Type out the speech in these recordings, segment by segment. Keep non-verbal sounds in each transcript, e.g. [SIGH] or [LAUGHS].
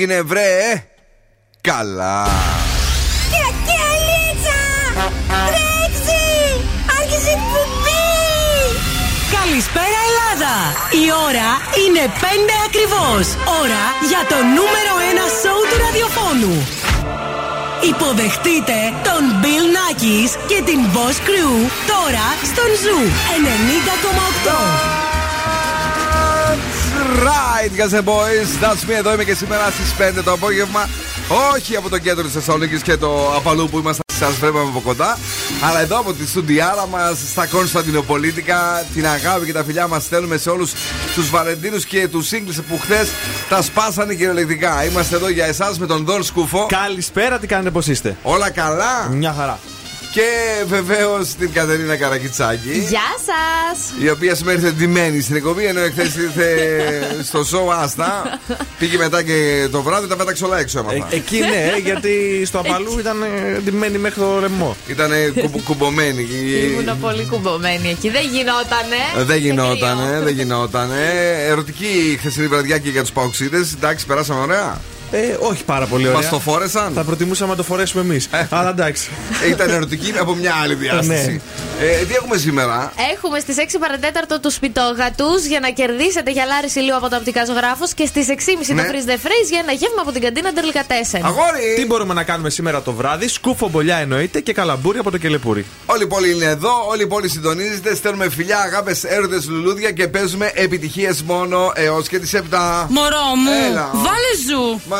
έγινε βρε Καλά Καλησπέρα Ελλάδα! Η ώρα είναι 5 ακριβώς. Ώρα για το νούμερο 1 σοου του ραδιοφώνου. Υποδεχτείτε τον Bill Nakis και την Boss Crew τώρα στον Zoo 90,8. Right, guys and boys. That's me. Εδώ είμαι και σήμερα στις 5 το απόγευμα. Όχι από το κέντρο της Θεσσαλονίκης και το απαλού που είμαστε. Σας βλέπαμε από κοντά. Αλλά εδώ από τη στουντιάρα μας στα Κωνσταντινοπολίτικα. Την αγάπη και τα φιλιά μας στέλνουμε σε όλους τους Βαλεντίνους και τους Σύγκλι που χθες τα σπάσανε κυριολεκτικά. Είμαστε εδώ για εσάς με τον Δον Σκούφο. Καλησπέρα, τι κάνετε, πώς είστε; Όλα καλά; Μια χαρά. Και βεβαίως την Κατερίνα Καρακιτσάκη. Γεια σας! Η οποία σήμερα ήρθε ντυμένη στην εκπομπή, ενώ εχθές ήρθε στο σοου Άστα. Πήγε μετά και το βράδυ, τα πέταξε όλα έξω. Έμαθα. Ε, εκεί ναι, γιατί στο απαλού ήταν ε, ντυμένη μέχρι το λαιμό. Ήταν κουμπωμένη. Ήμουν πολύ κουμπωμένη εκεί. Δεν γινότανε. Ε, δεν γινότανε, δεν γινότανε. Ερωτική χθεσινή βραδιά και για τους παουξίδε. Εντάξει, περάσαμε ωραία. Ε, όχι πάρα πολύ ωραία. Μας το φόρεσαν; Θα προτιμούσαμε να το φορέσουμε εμείς. Ε. Αλλά εντάξει. Ε, ήταν ερωτική από μια άλλη διάσταση. Ναι. ε, τι έχουμε σήμερα; Έχουμε στις 6 παρατέταρτο τους σπιτόγατου για να κερδίσετε γυαλάρι ηλίου από το οπτικά ζωγράφο και στις 6.30 Ναι. το freeze the freeze για ένα γεύμα από την καντίνα Ντερλικα 4. Αγόρι! Τι μπορούμε να κάνουμε σήμερα το βράδυ, σκούφο μπολιά εννοείται και καλαμπούρι από το κελεπούρι. Όλη η πόλη είναι εδώ, όλη η πόλη συντονίζεται. Στέλνουμε φιλιά, αγάπες, έρωτες, λουλούδια και παίζουμε επιτυχίες μόνο έως και τις 7. Μωρό μου, Έλα. βάλε ζου. Μα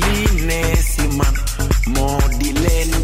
Li ne si man Moo di leen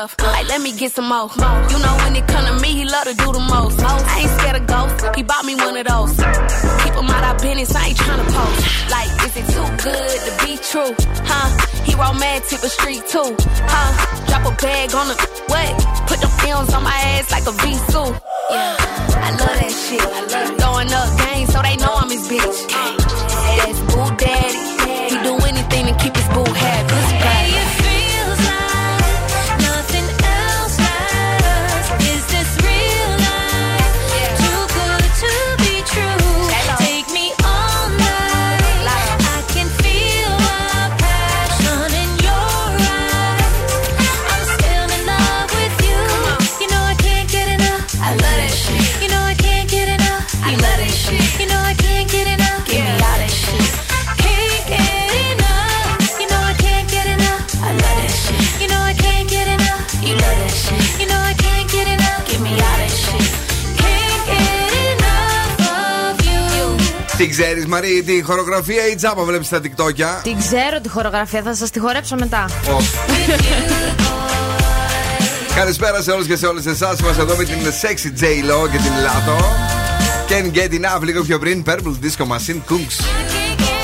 Like, let me get some more. You know when it come to me, he love to do the most. I ain't scared of ghosts. He bought me one of those. Keep him out of business. I ain't tryna post. Like, is it too good to be true? Huh? He romantic but street too. Huh? Drop a bag on the what? Put the films on my ass like a V2. Yeah, I love that shit. I love it. Throwing up games so they know I'm his bitch. Uh Τι ξέρεις, Μαρή, τη χορογραφία ή τζάμπα βλέπεις στα TikTokια; Την ξέρω τη χορογραφία, θα σας τη χορέψω μετά. Καλησπέρα σε όλους και σε όλες εσάς. Είμαστε εδώ με την Sexy J-Lo και την Lato. Can get enough λίγο πιο πριν. Purple Disco Machine Cooks.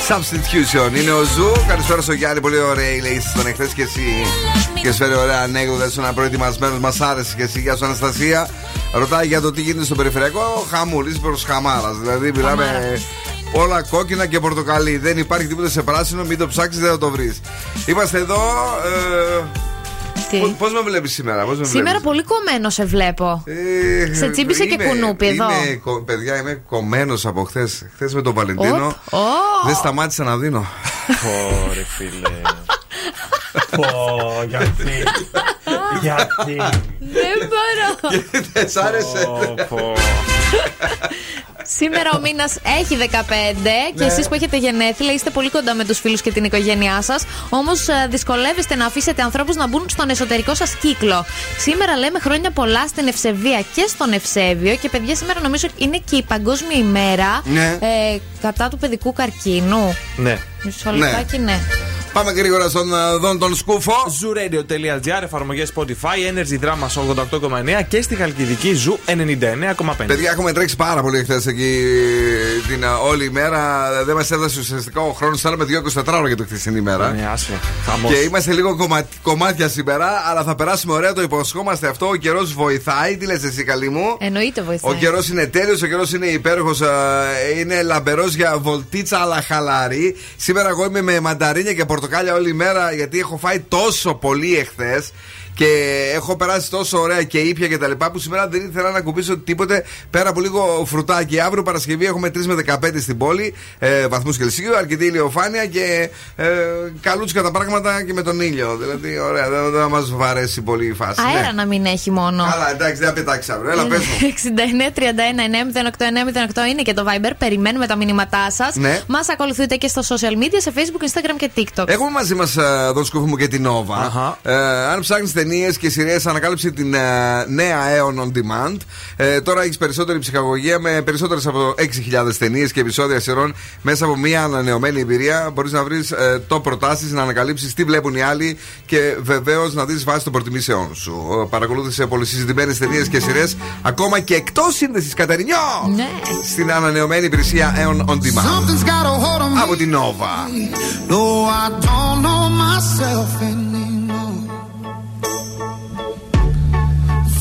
Substitution είναι ο Ζου. Καλησπέρα στο Γιάννη. Πολύ ωραία η λέει στον εχθές και εσύ. Και σου φέρει ωραία ανέκδοτα. Ήσουν προετοιμασμένος. Μας άρεσε και εσύ. Γεια σου, Αναστασία. Ρωτάει για το τι γίνεται στο περιφερειακό. Χαμούλης προς χαμάρας. Δηλαδή μιλάμε όλα κόκκινα και πορτοκαλί. Δεν υπάρχει τίποτα σε πράσινο. Μην το ψάξεις, δεν θα το βρεις. Είμαστε εδώ. Ε, Τι; Πώς με βλέπεις σήμερα, πώς με Σήμερα βλέπεις; πολύ κομμένο σε βλέπω. Ε, Σε τσίπησε και είμαι- κουνούπι εδώ. Είμαι, κο- παιδιά, είμαι κομμένος από χθες. Χθες με τον Βαλεντίνο. Οπ, ω. Δεν σταμάτησα να δίνω. Ωρε φίλε. [LAUGHS] Πω, γιατί. [LAUGHS] Γιατί. Δεν μπορώ. [LAUGHS] Δεν σ' άρεσε. Πω, πω. Σήμερα ο μήνας έχει 15 και Ναι. εσείς που έχετε γενέθλια είστε πολύ κοντά με τους φίλους και την οικογένειά σας. Όμως δυσκολεύεστε να αφήσετε ανθρώπους να μπουν στον εσωτερικό σας κύκλο. Σήμερα λέμε χρόνια πολλά στην Ευσεβία και στον Ευσέβιο. Και παιδιά, σήμερα νομίζω είναι και η Παγκόσμια ημέρα Ναι. ε, κατά του παιδικού καρκίνου. Ναι. Μισό λεπτάκι, ναι. Πάμε γρήγορα στον ε, Δον τον Σκούφο. Zooradio.gr, εφαρμογές Spotify, Energy Drama 88,9 και στη Χαλκιδική Zoo 99,5. Παιδιά, έχουμε τρέξει πάρα πολύ χθες εκεί την ε, όλη ημέρα. Δεν μας έδωσε ουσιαστικά ο χρόνο. Θέλαμε 2 24ωρα για το χθεσινή ημέρα. Ναι, άσε. Χαμός. Και είμαστε λίγο κομμα... κομμάτια σήμερα, αλλά θα περάσουμε ωραία. Το υποσχόμαστε αυτό. Ο καιρός βοηθάει. Τι λες, εσύ, καλή μου; Εννοείται βοηθάει. Ο καιρός είναι τέλειος, ο καιρός είναι υπέροχος. Είναι λαμπερός για βολτίτσα, αλλά χαλαρή. Σήμερα εγώ είμαι με μανταρίνια και πορτοκάλια όλη μέρα, γιατί έχω φάει τόσο πολύ εχθές. Και έχω περάσει τόσο ωραία και ήπια και τα λοιπά που σήμερα δεν ήθελα να κουμπίσω τίποτε πέρα από λίγο φρουτάκι. Αύριο Παρασκευή έχουμε 3 με 15 στην πόλη, ε, βαθμούς Κελσίου, αρκετή ηλιοφάνεια και ε, καλούτσικα τα πράγματα και με τον ήλιο. Δηλαδή, ωραία, δεν, δεν θα μας βαρέσει πολύ η φάση. Αέρα ναι. να μην έχει μόνο. Καλά, εντάξει, δεν θα πετάξεις αύριο. Έλα, πες μου. 69 31 908 908 είναι και το Viber. Περιμένουμε τα μηνύματά σας. Ναι. Μας ακολουθείτε και στα social media σε Facebook, Instagram και TikTok. Έχουμε μαζί μας εδώ σκούφι μου και την Nova. Αχα. Ε, αν ψάχνεις ταινίες και σειρές, ανακάλυψε την ε, νέα Aeon On Demand. Ε, τώρα έχεις περισσότερη ψυχαγωγία με περισσότερες από 6.000 ταινίες και επεισόδια σειρών μέσα από μια ανανεωμένη εμπειρία. Μπορείς να βρεις ε, το προτάσεις, να ανακαλύψεις τι βλέπουν οι άλλοι και βεβαίως να δεις βάση των προτιμήσεών σου. Ε, παρακολούθησε πολυσυζητημένες ταινίες και σειρές ακόμα και εκτός σύνδεσης Κατερινιό! Ναι. Στην ανανεωμένη υπηρεσία Aeon On Demand. Something's got a hold on me. Από την Nova. No, I don't know myself anymore.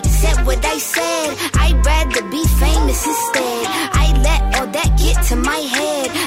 said what I said. I'd rather be famous instead. I let all that get to my head.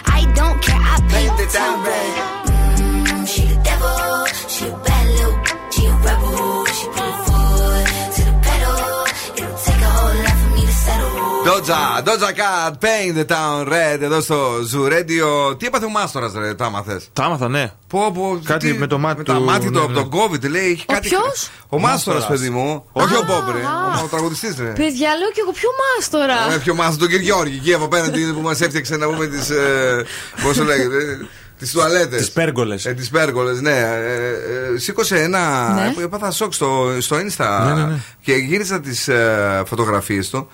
Settle. Doja, Doja Cat, Paint the Town Red εδώ στο Zoo Radio. Τι έπαθε ο Μάστορας, ρε, τα άμαθες; Τα άμαθα, ναι. Πω, πω, Κάτι τι- με το μάτι με του, τα μάτια του ναι, από ναι. τον COVID, λέει. Έχει Ο κάτι... ποιος; Ο Μάστορας, Μάστορας. παιδί μου. Όχι ο Μπόμπρε. Ο, ο τραγουδιστής, ρε. Παιδιά, λέω και εγώ πιο μάστορα; Ε, πιο μάστορα, τον Κυριώργη, εκεί από απέναντι που μας έφτιαξε να πούμε τις. Πώς το λέγεται. Τις τουαλέτες. Τις πέργολες. Ε, τις πέργολες, ναι. Ε, ε, σήκωσε ένα. Ναι. που Έπαθα σοκ στο, στο Insta Ναι, ναι, ναι. και γύρισα τις ε, φωτογραφίες του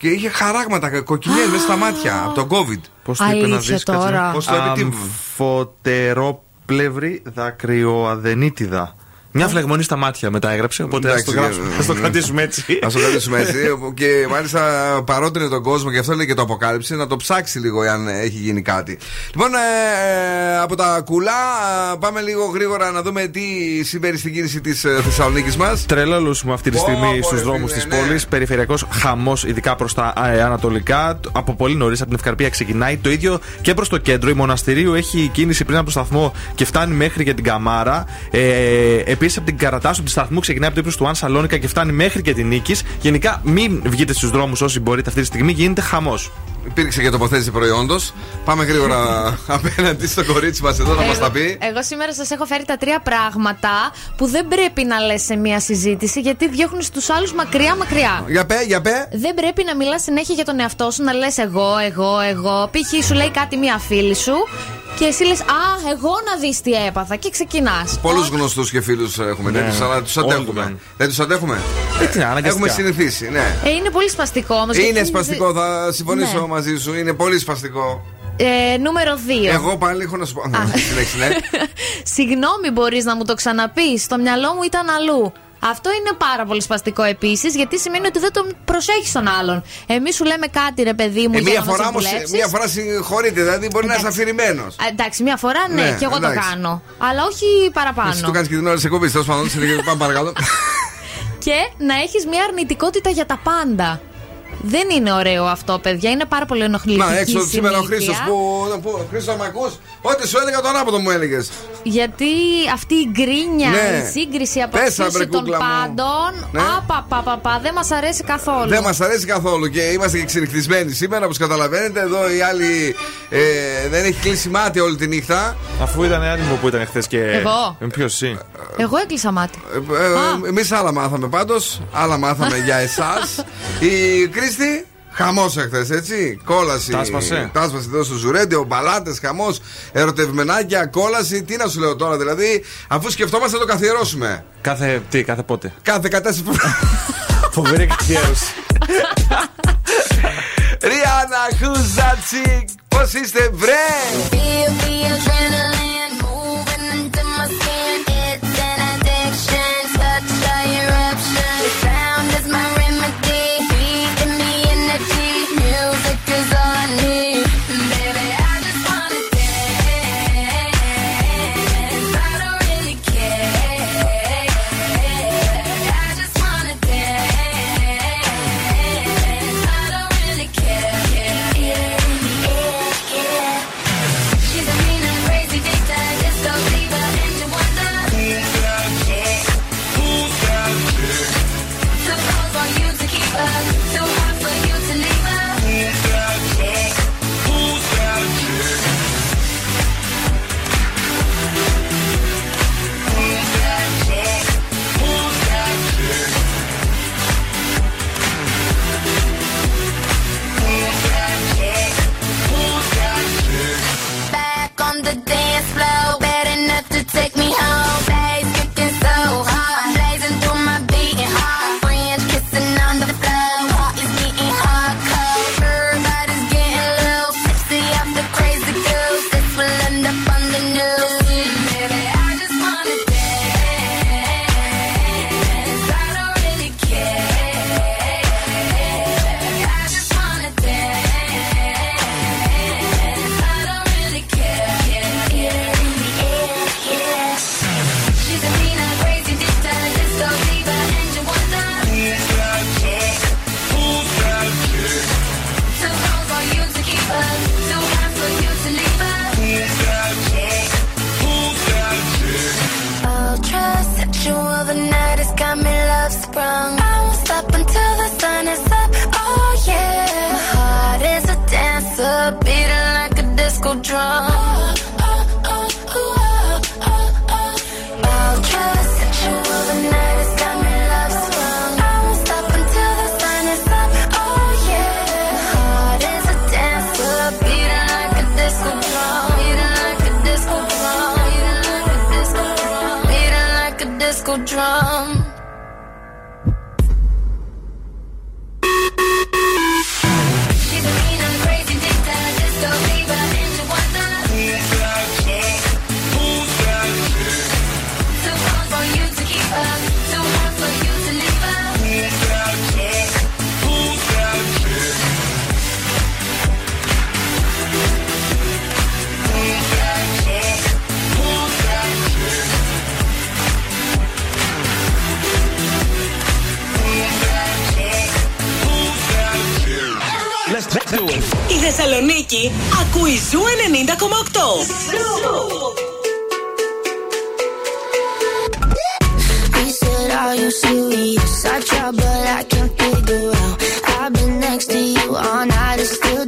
και είχε χαράγματα κοκκινιές μέσα στα μάτια από τον COVID. Πώς το είπε να Αλήθεια δεις, τώρα. Πώς το είπε, τι. Αμφωτερόπλευρη δακρυοαδενίτιδα. Μια φλεγμονή στα μάτια μετά έγραψε, οπότε ας το, Εντάξει, γράψουμε, ε, ας το κρατήσουμε έτσι. Α το κρατήσουμε έτσι. και μάλιστα παρότρινε τον κόσμο, και αυτό λέει και το αποκάλυψε, να το ψάξει λίγο εάν έχει γίνει κάτι. Λοιπόν, ε, από τα κουλά ε, πάμε λίγο γρήγορα να δούμε τι συμβαίνει στην κίνηση της Θεσσαλονίκης μας. Τρελόλουσουμε αυτή τη Πω, στιγμή πω, στους ρε δρόμους φίλε, της ναι. πόλης. Περιφερειακός χαμός, ειδικά προς τα ε, ανατολικά. Από πολύ νωρίς από την Ευκαρπία ξεκινάει. Το ίδιο και προς το κέντρο. Η Μοναστηρίου έχει κίνηση πριν από το σταθμό και φτάνει μέχρι και την Καμάρα. Ε, Επίση από την Καρατάσου του σταθμού ξεκινάει από το ύψος του Αν Σαλόνικα και φτάνει μέχρι και την Νίκη. Γενικά, μην βγείτε στους δρόμους όσοι μπορείτε αυτή τη στιγμή. Γίνεται χαμός. Υπήρξε και τοποθέτηση προϊόντος. Πάμε γρήγορα [LAUGHS] απέναντι στο κορίτσι μας εδώ να μας τα πει. Εγώ σήμερα σας έχω φέρει τα τρία πράγματα που δεν πρέπει να λες σε μία συζήτηση γιατί διώχνεις τους άλλους μακριά-μακριά. Για πέ, για πέ. Δεν πρέπει να μιλάς συνέχεια για τον εαυτό σου, να λες εγώ, εγώ, εγώ. Π.χ. σου λέει κάτι μία φίλη σου και εσύ λες Α, εγώ να δεις τι έπαθα και ξεκινάς. Πολλούς γνωστούς και φίλους έχουμε Ναι, τέτοιου, αλλά τους όλοι αντέχουμε. κάνουν. Δεν τους αντέχουμε; Ε, τι, αναγκαστικά. Έχουμε συνηθίσει, ναι. Ε, είναι πολύ σπαστικό όμως. Είναι σπαστικό, θα συμφωνήσω Ναι. Μαζί σου. Είναι πολύ σπαστικό. Ε, νούμερο 2. Εγώ πάλι έχω να σου πω. Συνέχισε, ναι. [LAUGHS] Συγγνώμη, μπορείς να μου το ξαναπείς. Στο μυαλό μου ήταν αλλού. Αυτό είναι πάρα πολύ σπαστικό επίσης, γιατί σημαίνει ότι δεν τον προσέχεις τον άλλον. Εμείς σου λέμε κάτι, ρε παιδί μου, Ε, για μία να μας φορά όμω, συμβουλεύσεις. μία φορά συγχωρείτε, δηλαδή μπορεί να είσαι Εντάξει. αφηρημένος. Α, Εντάξει, μία φορά ναι, Ναι, και εγώ εντάξει. το κάνω. Αλλά όχι παραπάνω. Εσύ το κάνεις και την ώρα της εκπομπής. Τέλος πάντων, συνεχίζουμε, πάμε παρακαλώ. [LAUGHS] Και να έχεις μια αρνητικότητα για τα πάντα. Δεν είναι ωραίο αυτό, παιδιά. Είναι πάρα πολύ ενοχλητικό. Να, έξω σήμερα ο Χρήστος που. που Χρήστος, με ακού. Ό,τι σου έλεγα τον άποδο μου έλεγες. Γιατί αυτή η γκρίνια, ναι. η σύγκριση από των πάντων. Ναι. Δεν μας αρέσει καθόλου. Δεν μας αρέσει καθόλου και είμαστε και ξενυχτισμένοι σήμερα, όπως καταλαβαίνετε. Εδώ οι άλλοι ε, δεν έχει κλείσει μάτι όλη τη νύχτα. Αφού ήταν άτιμο που ήταν χθες και. Εγώ; ε, Ποιος εσύ; Εγώ έκλεισα μάτι. Ε, ε, Εμείς άλλα μάθαμε πάντως. Άλλα μάθαμε για εσάς. Η Κρίση πρωταγωνίστη. Χαμός εχθές, έτσι. Κόλαση. Τάσπασε. Τάσπασε εδώ στο Ζουρέντι, ο μπαλάτες, χαμός. Ερωτευμενάκια, κόλαση. Τι να σου λέω τώρα, δηλαδή. Αφού σκεφτόμαστε να το καθιερώσουμε. Κάθε τι, κάθε πότε; Κάθε κατάσταση που. [LAUGHS] Φοβερή καθιέρωση. [LAUGHS] Ριάννα, who's? Πώς είστε, βρέ! Let's do it. Η Θεσσαλονίκη ακούει Ζου 90,8. Are you serious? I try, but I can't figure out. I've been next to you all night, it's still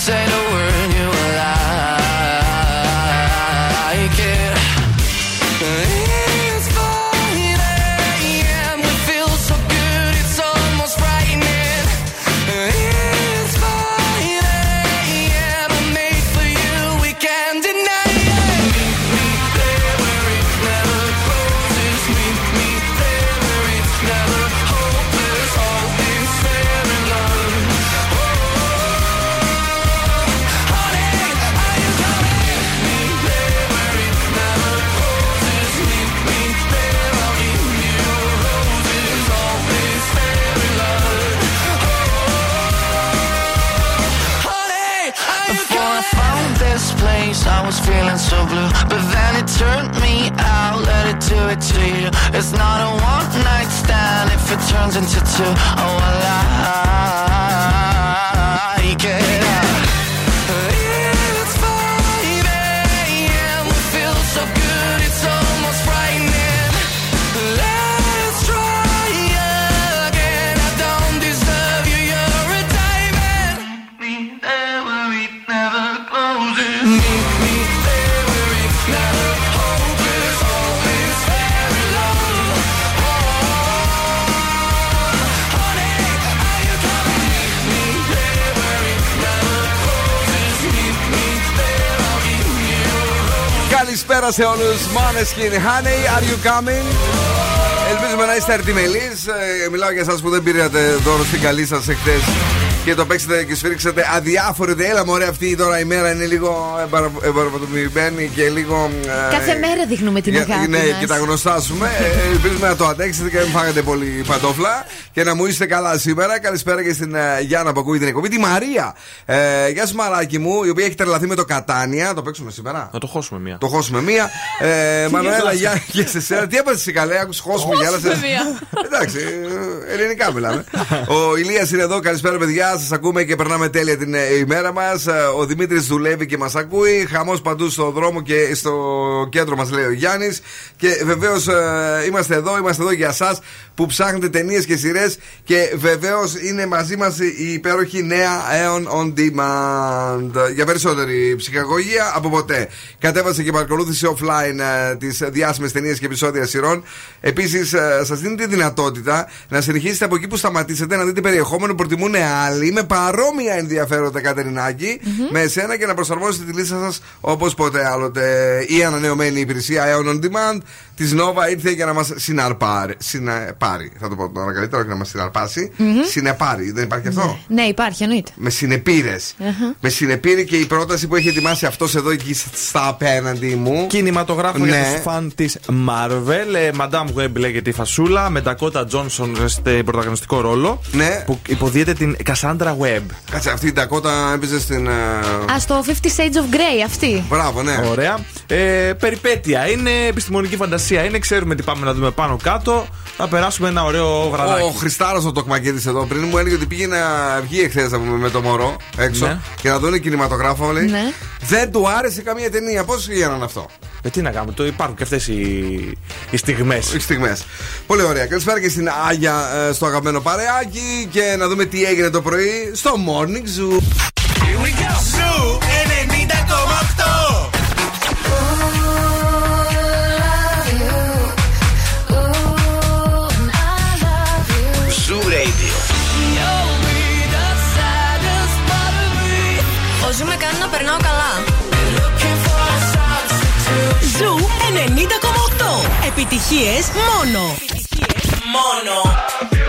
say the oh, Καλησπέρα σε όλους. Måneskin, Honey, are you coming? Ελπίζουμε να είστε αρτιμελείς. μιλάω για εσάς που δεν πήρατε δώρο στην καλή σας εχθές και το παίξετε και σφίξατε αδιάφοροι. Έλα, μωρέ, αυτή τώρα η μέρα είναι λίγο εμπαραπατοποιημένη και λίγο. ε, Κάθε μέρα δείχνουμε την για- αγάπη Ναι, μας. και τα γνωστάσουμε. Ε, Ελπίζουμε να το αντέξετε και να μην φάγατε πολύ παντόφλα και να μου είστε καλά σήμερα. Καλησπέρα και στην ε, Γιάννα που ακούει την εκπομπή. Τη Μαρία. Ε, γεια σου, μαράκι μου, η οποία έχει τρελαθεί με το Κατάνια. Το παίξουμε σήμερα; Να το χώσουμε μία. Το χώσουμε μία. Ε, [LAUGHS] Μανουέλα, γεια και σε σένα. Τι έπασε εσύ καλέ, άκουσες χώσουμε γυάλασε. Εντάξει, ε, ελληνικά μιλάμε. Ο Ηλίας είναι εδώ, καλησπέρα παιδιά. Σας ακούμε και περνάμε τέλεια την ε, ημέρα μας. Ο Δημήτρης δουλεύει και μας ακούει. Χαμός παντού στο δρόμο και στο κέντρο μας, λέει ο Γιάννης. Και βεβαίως είμαστε εδώ, είμαστε εδώ για εσά που ψάχνετε ταινίες και σειρές. Και βεβαίως είναι μαζί μας η υπέροχη νέα Aeon On Demand. Για περισσότερη ψυχαγωγία από ποτέ. Κατέβασε και παρακολούθησε offline ε, τις διάσημες ταινίες και επεισόδια σειρών. Επίσης, σας δίνει τη δυνατότητα να συνεχίσετε από εκεί που σταματήσετε να δείτε περιεχόμενο που προτιμούν άλλοι με παρόμοια ενδιαφέροντα, Κατερινάκη, με εσένα και να προσαρμόσετε τη λίστα σας όπως ποτέ άλλοτε. Η ανανεωμένη υπηρεσία Aeon On Demand της Nova ήρθε για να μας συναρπάρει. Συνεπάρει, θα το πω τώρα καλύτερα, όχι να μας συναρπάσει. Συνεπάρει, δεν υπάρχει αυτό; Ναι, υπάρχει, εννοείται. Με συνεπήρες. Αχα. Με συνεπήρε και η πρόταση που έχει ετοιμάσει αυτός εδώ εκεί στα απέναντι μου. Κινηματογράφο για Ναι. τους φαν της Marvel. Ε, Madame Web λέγεται η φασούλα. Με Dakota Johnson σε πρωταγωνιστικό ρόλο. Ναι. Που υποδίεται την Cassandra Web. Κάτσε, αυτή η Ντακότα έπαιζε στην. ε, Α, το 50 Shades of Grey, αυτή. Μπράβο, ναι. Ωραία. Ε, περιπέτεια. Είναι επιστημονική φαντασία. Είναι, ξέρουμε τι πάμε να δούμε πάνω κάτω. Θα περάσουμε ένα ωραίο βραδάκι. Ο Χριστάρος ο Τοκμακίδης εδώ πριν μου έλεγε ότι πήγε να βγει εχθές με το μωρό έξω Ναι. και να δουν κινηματογράφο. Λέει. Ναι. Δεν του άρεσε καμία ταινία. Πώς γίνανε αυτό; Ε, τι να κάνουμε, το υπάρχουν και αυτές οι, οι στιγμές. Οι στιγμές. Πολύ ωραία. Καλησπέρα και στην Άγια ε, στο αγαπημένο παρεάκι και να δούμε τι έγινε το πρωί στο Morning Zoo. Καλά. Ζου 90,8. επιτυχίες μόνο.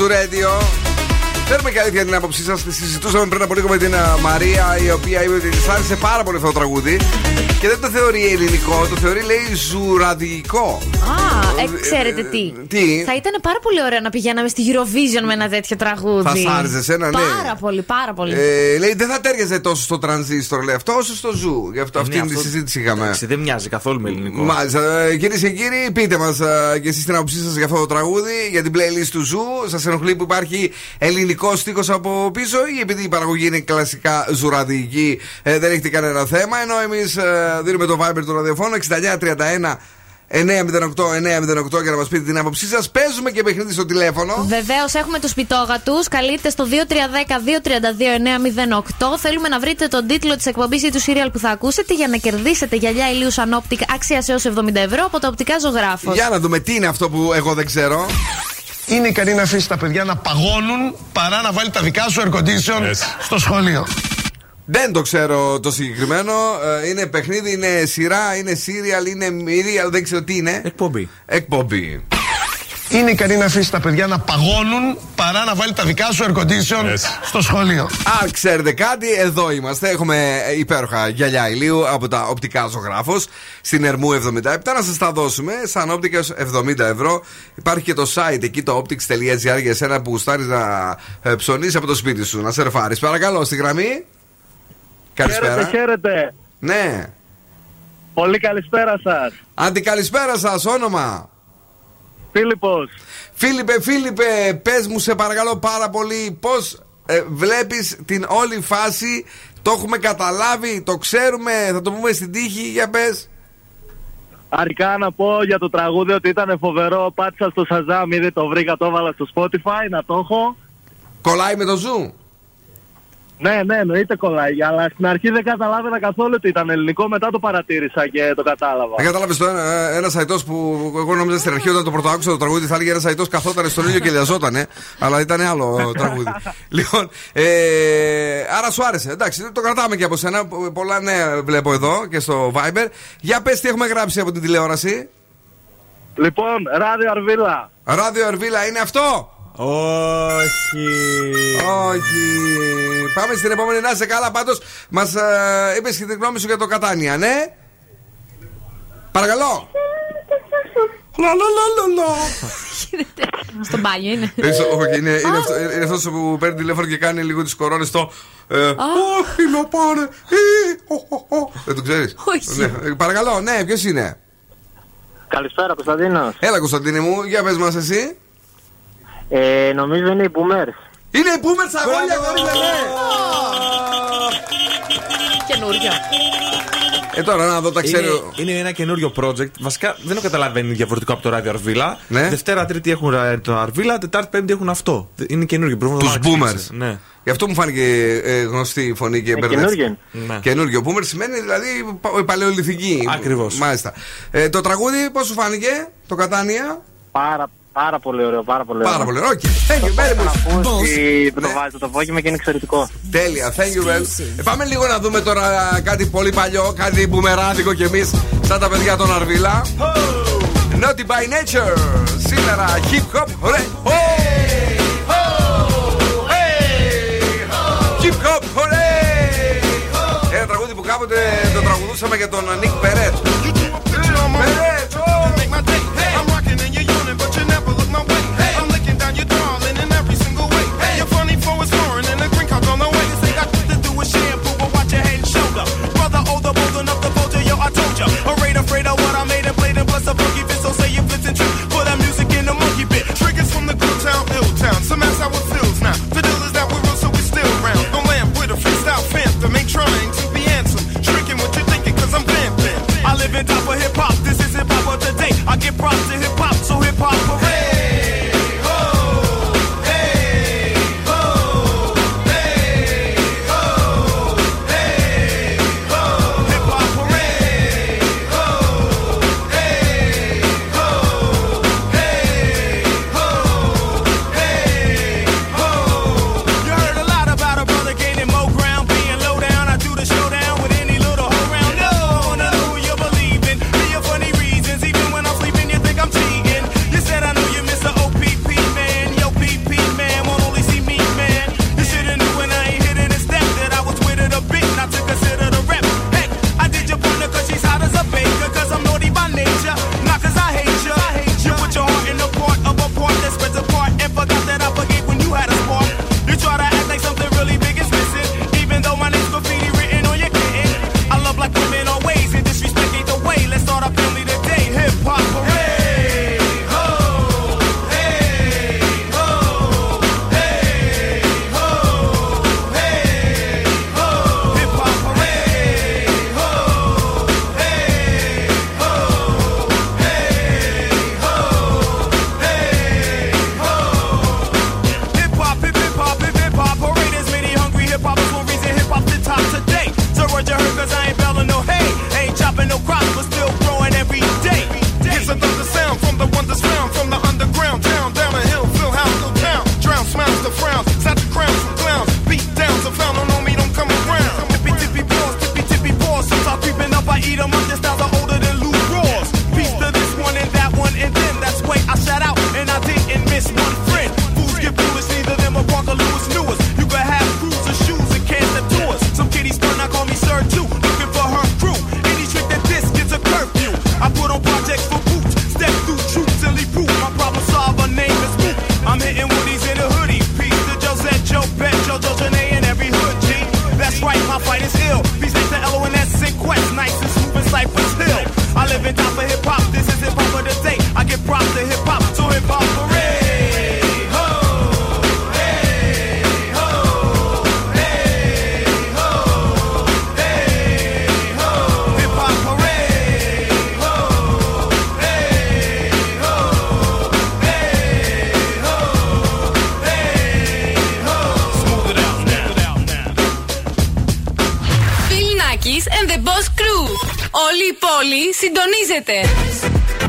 Στο Ζουρέντιο. Θέλουμε και αλήθεια την άποψή σας. Τη συζητούσαμε πριν από λίγο με την α, Μαρία, η οποία είπε ότι της άρεσε πάρα πολύ αυτό το τραγούδι. Και δεν το θεωρεί ελληνικό, το θεωρεί λέει ζουραδικό. Α, ε, ξέρετε τι. τι; Θα ήταν πάρα πολύ ωραίο να πηγαίναμε στη Eurovision με ένα τέτοιο τραγούδι. Θα σ' άρεσε εσένα, ναι. Πάρα πολύ, πάρα πολύ. Ε, λέει δεν θα τέριαζε τόσο στο τρανζίστορ, λέει αυτό, όσο στο ζου. Γι' αυτό Ναι, αυτή τη αυτό- συζήτηση είχαμε. Εντάξει, δεν μοιάζει καθόλου με ελληνικό. Μάλιστα. Κυρίες και κύριοι, πείτε μας και εσείς την άποψή σας για αυτό το τραγούδι, για την playlist του Zoo. Σας ενοχλεί που υπάρχει ελληνικό στίχος από πίσω ή επειδή η παραγωγή είναι κλασικά ζουραδική, ε, δεν έχετε κανένα θέμα. Ενώ εμείς δίνουμε το Viber του ραδιοφώνου 6931 908-908 για να μας πείτε την άποψή σας. Παίζουμε και παιχνίδι στο τηλέφωνο. Βεβαίως έχουμε τους πιτόγατου. Καλείτε στο 2310-232-908. Θέλουμε να βρείτε τον τίτλο της εκπομπής ή του σίριαλ που θα ακούσετε για να κερδίσετε γυαλιά ηλίου Sunoptic αξίας έως 70 ευρώ από τα οπτικά ζωγράφος. Για να δούμε τι είναι αυτό που εγώ δεν ξέρω. Είναι ικανή να αφήσει τα παιδιά να παγώνουν παρά να βάλει τα δικά σου air condition στο σχολείο. Δεν το ξέρω το συγκεκριμένο. Ε, Είναι παιχνίδι, είναι σειρά, είναι serial, είναι μύριαλ, δεν ξέρω τι είναι. Εκπομπή. Εκπομπή. Είναι ικανή να αφήσει τα παιδιά να παγώνουν παρά να βάλει τα δικά σου air condition στο σχολείο. Αν ξέρετε κάτι, εδώ είμαστε. Έχουμε υπέροχα γυαλιά ηλίου από τα οπτικά ζωγράφος στην Ερμού 77. Να σας τα δώσουμε σαν όπτικα 70 ευρώ. Υπάρχει και το site εκεί, το optics.gr για εσένα που γουστάρεις να ε, ψωνίσεις από το σπίτι σου, να σερφάρεις. Παρακαλώ, στη γραμμή. Καλησπέρα. Χαίρετε, χαίρετε. Ναι. Πολύ καλησπέρα σας. Αντι καλησπέρα σας, όνομα. Φίλιππος. Φίλιππε, Φίλιππε, πες μου σε παρακαλώ πάρα πολύ πώς ε, βλέπεις την όλη φάση; Το έχουμε καταλάβει, το ξέρουμε, θα το πούμε στην τύχη, για πες. Αρχικά να πω για το τραγούδι ότι ήταν φοβερό. Πάτησα στο Shazam, ήδη το βρήκα, το έβαλα στο Spotify, να το έχω. Κολλάει με το ζου. Ναι, ναι, εννοείται κολλάει. Αλλά στην αρχή δεν καταλάβαινα καθόλου ότι ήταν ελληνικό. Μετά το παρατήρησα και το κατάλαβα. Δεν κατάλαβες το ένα, ένας αϊτό που εγώ νόμιζα στην αρχή όταν το πρώτο άκουσα το τραγούδι θα έλεγε ένας αϊτό καθόταν στον ήλιο και λιαζότανε. αλλά ήταν άλλο τραγούδι. [LAUGHS] λοιπόν, ε, άρα σου άρεσε. Εντάξει, το κρατάμε και από σένα. Πολλά νέα βλέπω εδώ και στο Viber. Για πες τι έχουμε γράψει από την τηλεόραση. Λοιπόν, ράδιο Αρβίλα. Ράδιο Αρβίλα είναι αυτό. Όχι. Όχι. Πάμε στην επόμενη. Να είσαι καλά, πάντως. Μας ε, είπες και την γνώμη σου για το Κατάνια, ναι; Παρακαλώ. Λα, λα, λα, λα, λα. Στο μπάνιο είναι. Ε, στο- Όχι, είναι, είναι, αυτό, είναι αυτός που παίρνει τηλέφωνο και κάνει λίγο τις κορώνες στο. Ε, Όχι, να πάρε. Ε, ο, ο, ο. Δεν το ξέρεις. Όχι. Ναι, ε, παρακαλώ, ναι, ποιος είναι; Καλησπέρα, Κωνσταντίνος. Έλα, Κωνσταντίνη μου, για πες μας εσύ. Ε, νομίζω είναι οι Boomers. Είναι η Boomers αγόρια, κορίτσια, ναι. Καινούριο. Ε, τώρα να δω τα Είναι, ξέρω. είναι ένα καινούριο project. Βασικά δεν το καταλαβαίνει διαφορετικό από το ράδιο Αρβίλα. Ναι. Δευτέρα, Τρίτη έχουν ρα- το Αρβίλα, Τετάρτη, Πέμπτη έχουν αυτό. Είναι καινούριο. Πρέπει να το Τους αλλάξεις. Boomers. Ναι. Γι' αυτό μου φάνηκε ε, γνωστή η φωνή και μπερδεύτηκα. καινούριο. Ναι. Καινούριο. Boomer σημαίνει δηλαδή πα- παλαιολιθική. Ακριβώς. Μάλιστα. Ε, το τραγούδι πώς σου φάνηκε, το Κατάνια. Πάρα, πάρα πολύ ωραίο, πάρα πολύ ωραίο. Πάρα πολύ. OK. Thank you very much. Να πω ότι που το Ναι. βάζει το απόγευμα και είναι εξαιρετικό. Τέλεια, thank you well. Ε, πάμε λίγο να δούμε τώρα κάτι πολύ παλιό, κάτι μπουμεράδικο κι εμείς, σαν τα παιδιά των Αρβίλα. Naughty by nature. Σήμερα hip hop. Ωραία. Hip hop. Ωραία. Ένα τραγούδι που κάποτε το τραγουδούσαμε για τον Νίκ Περέτ. Περέτ. Πόλη συντονίζεται.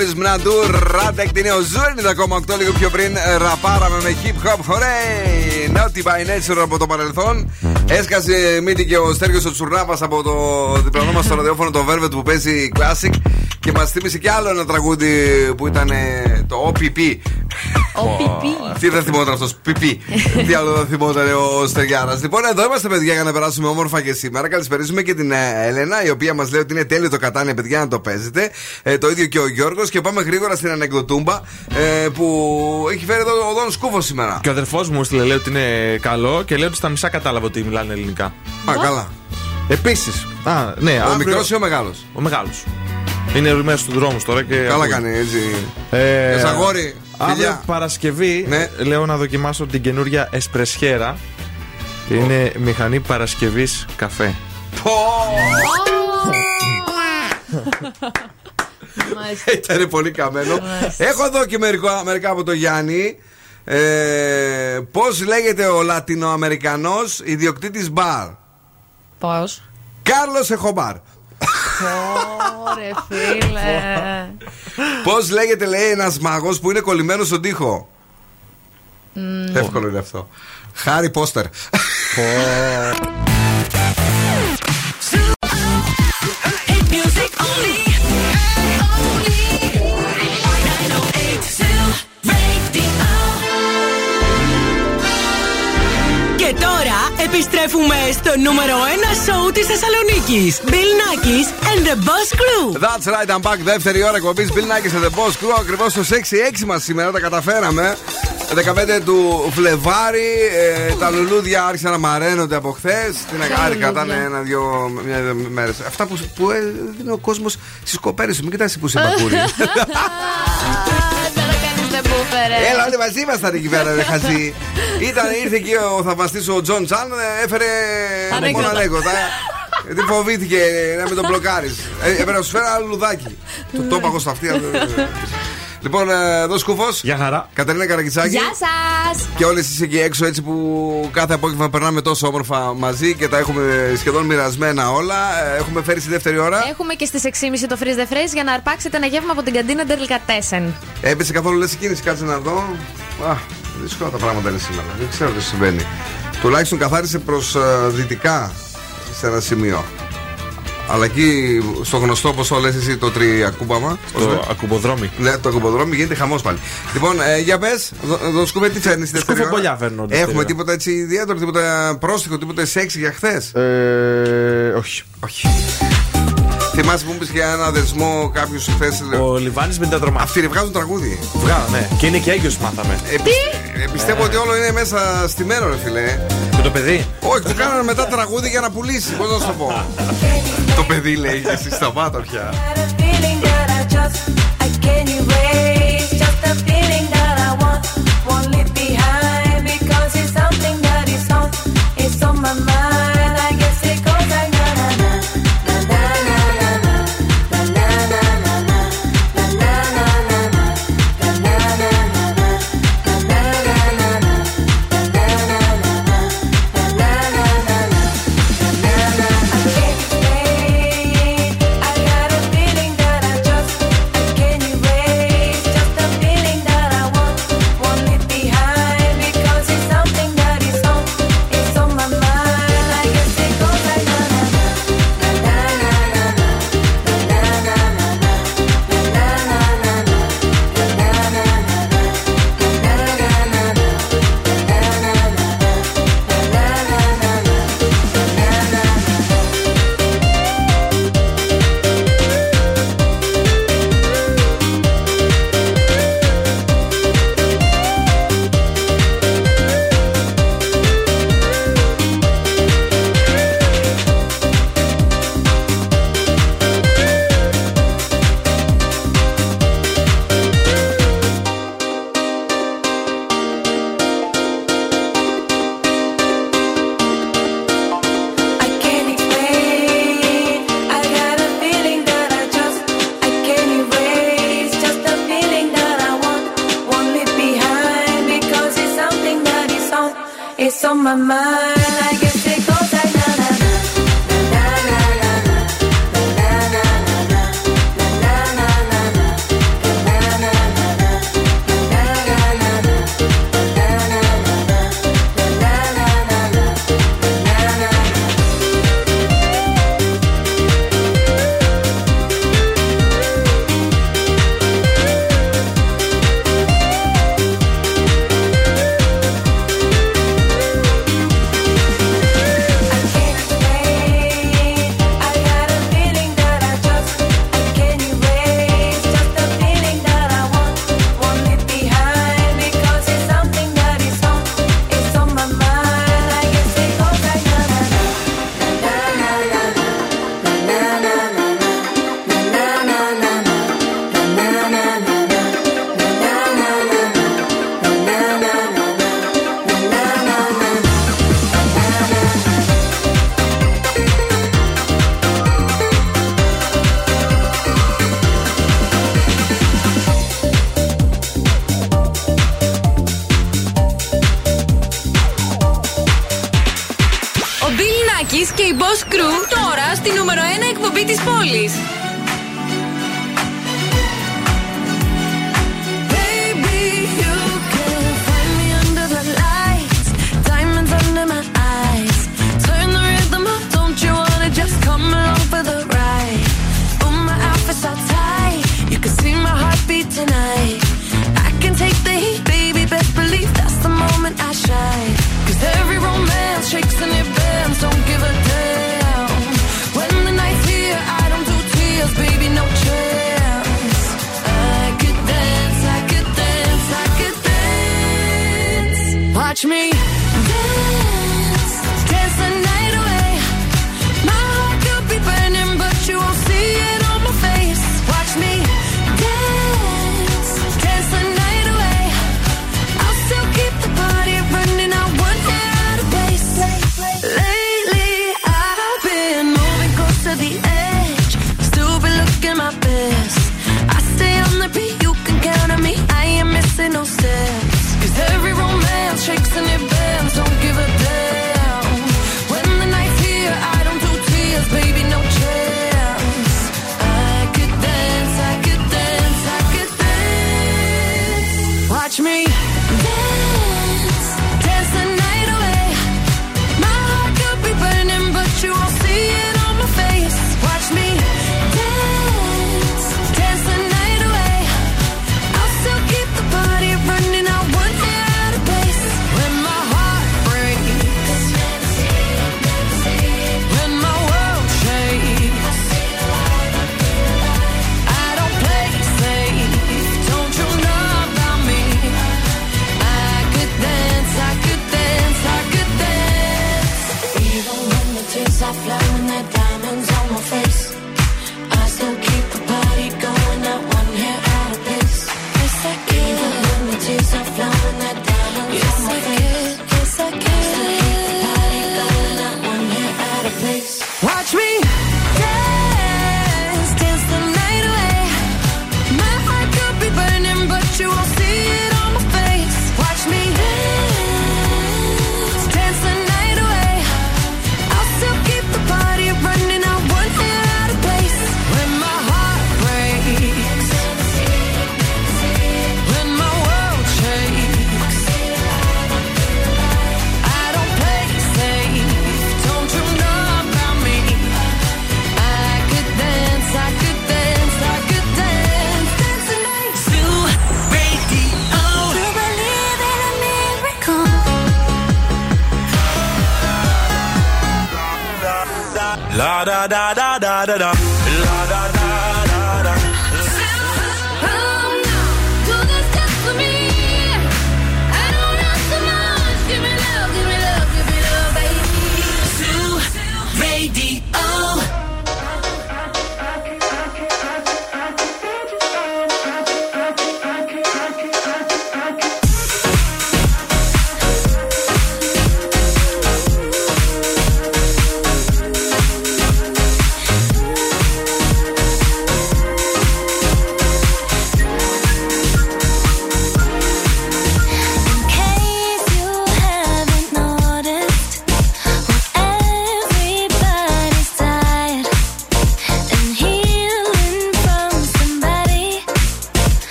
Τρίπολη Μναντού, Ράντεκ, την νέο Ζου 90,8 λίγο πιο πριν. Ραπάραμε με hip hop, χωρέι. Naughty by nature από το παρελθόν. Έσκασε μύτη και ο Στέργιος ο Τσουρνάβας από το διπλανό μας στο ραδιόφωνο το Velvet που παίζει classic. Και μας θύμισε και άλλο ένα τραγούδι που ήταν ε, το OPP. OPP. Τι θα θυμόταν αυτός, πιπί. Τι άλλο θα θυμόταν ο Στεριάρας. Λοιπόν, εδώ είμαστε, παιδιά, για να περάσουμε όμορφα και σήμερα. Καλησπέριζουμε και την ε, Έλενα, η οποία μας λέει ότι είναι τέλειο το κατάνια, παιδιά, να το παίζετε. Ε, το ίδιο και ο Γιώργος. Και πάμε γρήγορα στην ανεκδοτούμπα ε, που έχει φέρει εδώ ο Δόν Σκούφο σήμερα. Και ο αδερφός μου στείλε λέει ότι είναι καλό και λέει ότι στα μισά κατάλαβε ότι μιλάνε ελληνικά. Α, καλά. Επίσης. Α, ναι, Ο αύριο- μικρός ή ο μεγάλος; Ο μεγάλος. Είναι μέσα στους δρόμους τώρα και. Καλά ακούει. κάνει, έτσι. Ε, Πες, αγόρι, Αύριο φιλιά. Παρασκευή Ναι. λέω να δοκιμάσω την καινούρια εσπρεσιέρα. Είναι μηχανή Παρασκευής καφέ. [LAUGHS] Ήταν πολύ καμένο. Έχω εδώ και μερικά, μερικά από το Γιάννη. Ε, Πώς λέγεται ο Λατινοαμερικανός ιδιοκτήτης μπαρ; Πώς; Κάρλος Εχομπάρ. Ωρε φίλε. Πώς λέγεται, λέει, ένας μάγος που είναι κολλημένος στον τοίχο; Εύκολο είναι αυτό. Χάρι Πόστερ. Επιστρέφουμε στο νούμερο 1 σοου της Θεσσαλονίκης. Bill Nackis and the Boss Crew. That's right, I'm back. Δεύτερη ώρα εκπομπής Bill Nackis and the Boss Crew. Ακριβώς το 6-6 μας σήμερα τα καταφέραμε. 15 του Φλεβάρι. Ε, τα λουλούδια άρχισαν να μαραίνονται από χθες. Την Ποια Αγάρη λουλούδια; κατάνε ένα-δύο μέρες. Αυτά που, που ε, δίνει ο κόσμος στις κοπέρε σου. Μην κοιτάξει που σε μπακούρι. [LAUGHS] [LAUGHS] έφερε. Έλα, όλοι μαζί ήμασταν εκεί πέρα, ρε χαζί. Ήταν, ήρθε εκεί ο θαυμαστής ο Τζον Τσάν, ε, έφερε Ανέκδοτα. μόνο ανέκδοτα. Γιατί φοβήθηκε να μην τον μπλοκάρεις. Έπρεπε να σου φέρω ένα λουδάκι. Το τόπαγο στα αυτιά. Λοιπόν, ε, εδώ σκούφο. Γεια χαρά. Κατερίνα Καραγκιτσάκη. Γεια σας! Και όλε εσείς εκεί έξω, έτσι που κάθε απόγευμα περνάμε τόσο όμορφα μαζί και τα έχουμε σχεδόν μοιρασμένα όλα. Ε, Έχουμε φέρει στη δεύτερη ώρα. Έχουμε και στις 6.30 το freeze the phrase για να αρπάξετε ένα γεύμα από την καντίνα Delicatessen. Έπεσε καθόλου λες κίνηση, κάτσε να δω. Α, δύσκολα τα πράγματα είναι σήμερα. Δεν ξέρω τι συμβαίνει. Τουλάχιστον καθάρισε προς δυτικά σε ένα σημείο. Αλλά εκεί στο γνωστό, όπως το λες εσύ, το τριακούμπαμα. πώς Το λέει; ακουμποδρόμι. Ναι, το ακουμποδρόμι γίνεται χαμός πάλι. Λοιπόν, ε, για πες, εδώ σκούβε τι φέρνεις στη δεύτερη ώρα; Σκουφομπολιά φέρνω, δεύτερη Έχουμε ώρα. τίποτα έτσι ιδιαίτερο, τίποτα πρόστιχο, τίποτα σεξ για χθες; Ε, όχι. Όχι. Θυμάσαι που μου είπε για ένα δεσμό κάποιου χθες. Ο Λιβάνης με τα δρομά. Αυτοί ρε, βγάζουν τραγούδι. Βγάλα, ναι. Και είναι και έγκυος, μάθαμε. Ε, ε, πιστεύω ότι όλο είναι μέσα στη μέρα, ρε φιλέ. Και το παιδί; Όχι, του κάνανε μετά τραγούδι για να πουλήσει. Πώς να σου το πω. το παιδί λέει, εσύ σταμάτα πια. feeling that I just I can't erase. Just a feeling that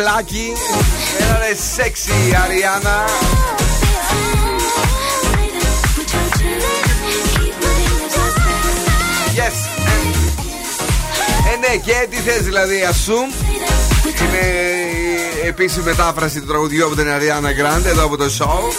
Πλακι, είναι ρε σεξι Αριάννα. Yes. Ε, ναι, και τι θες δηλαδή, ασούμ. Είναι η επίσημη μετάφραση του τραγουδιού από την Αριάννα Γκράντε εδώ από το show.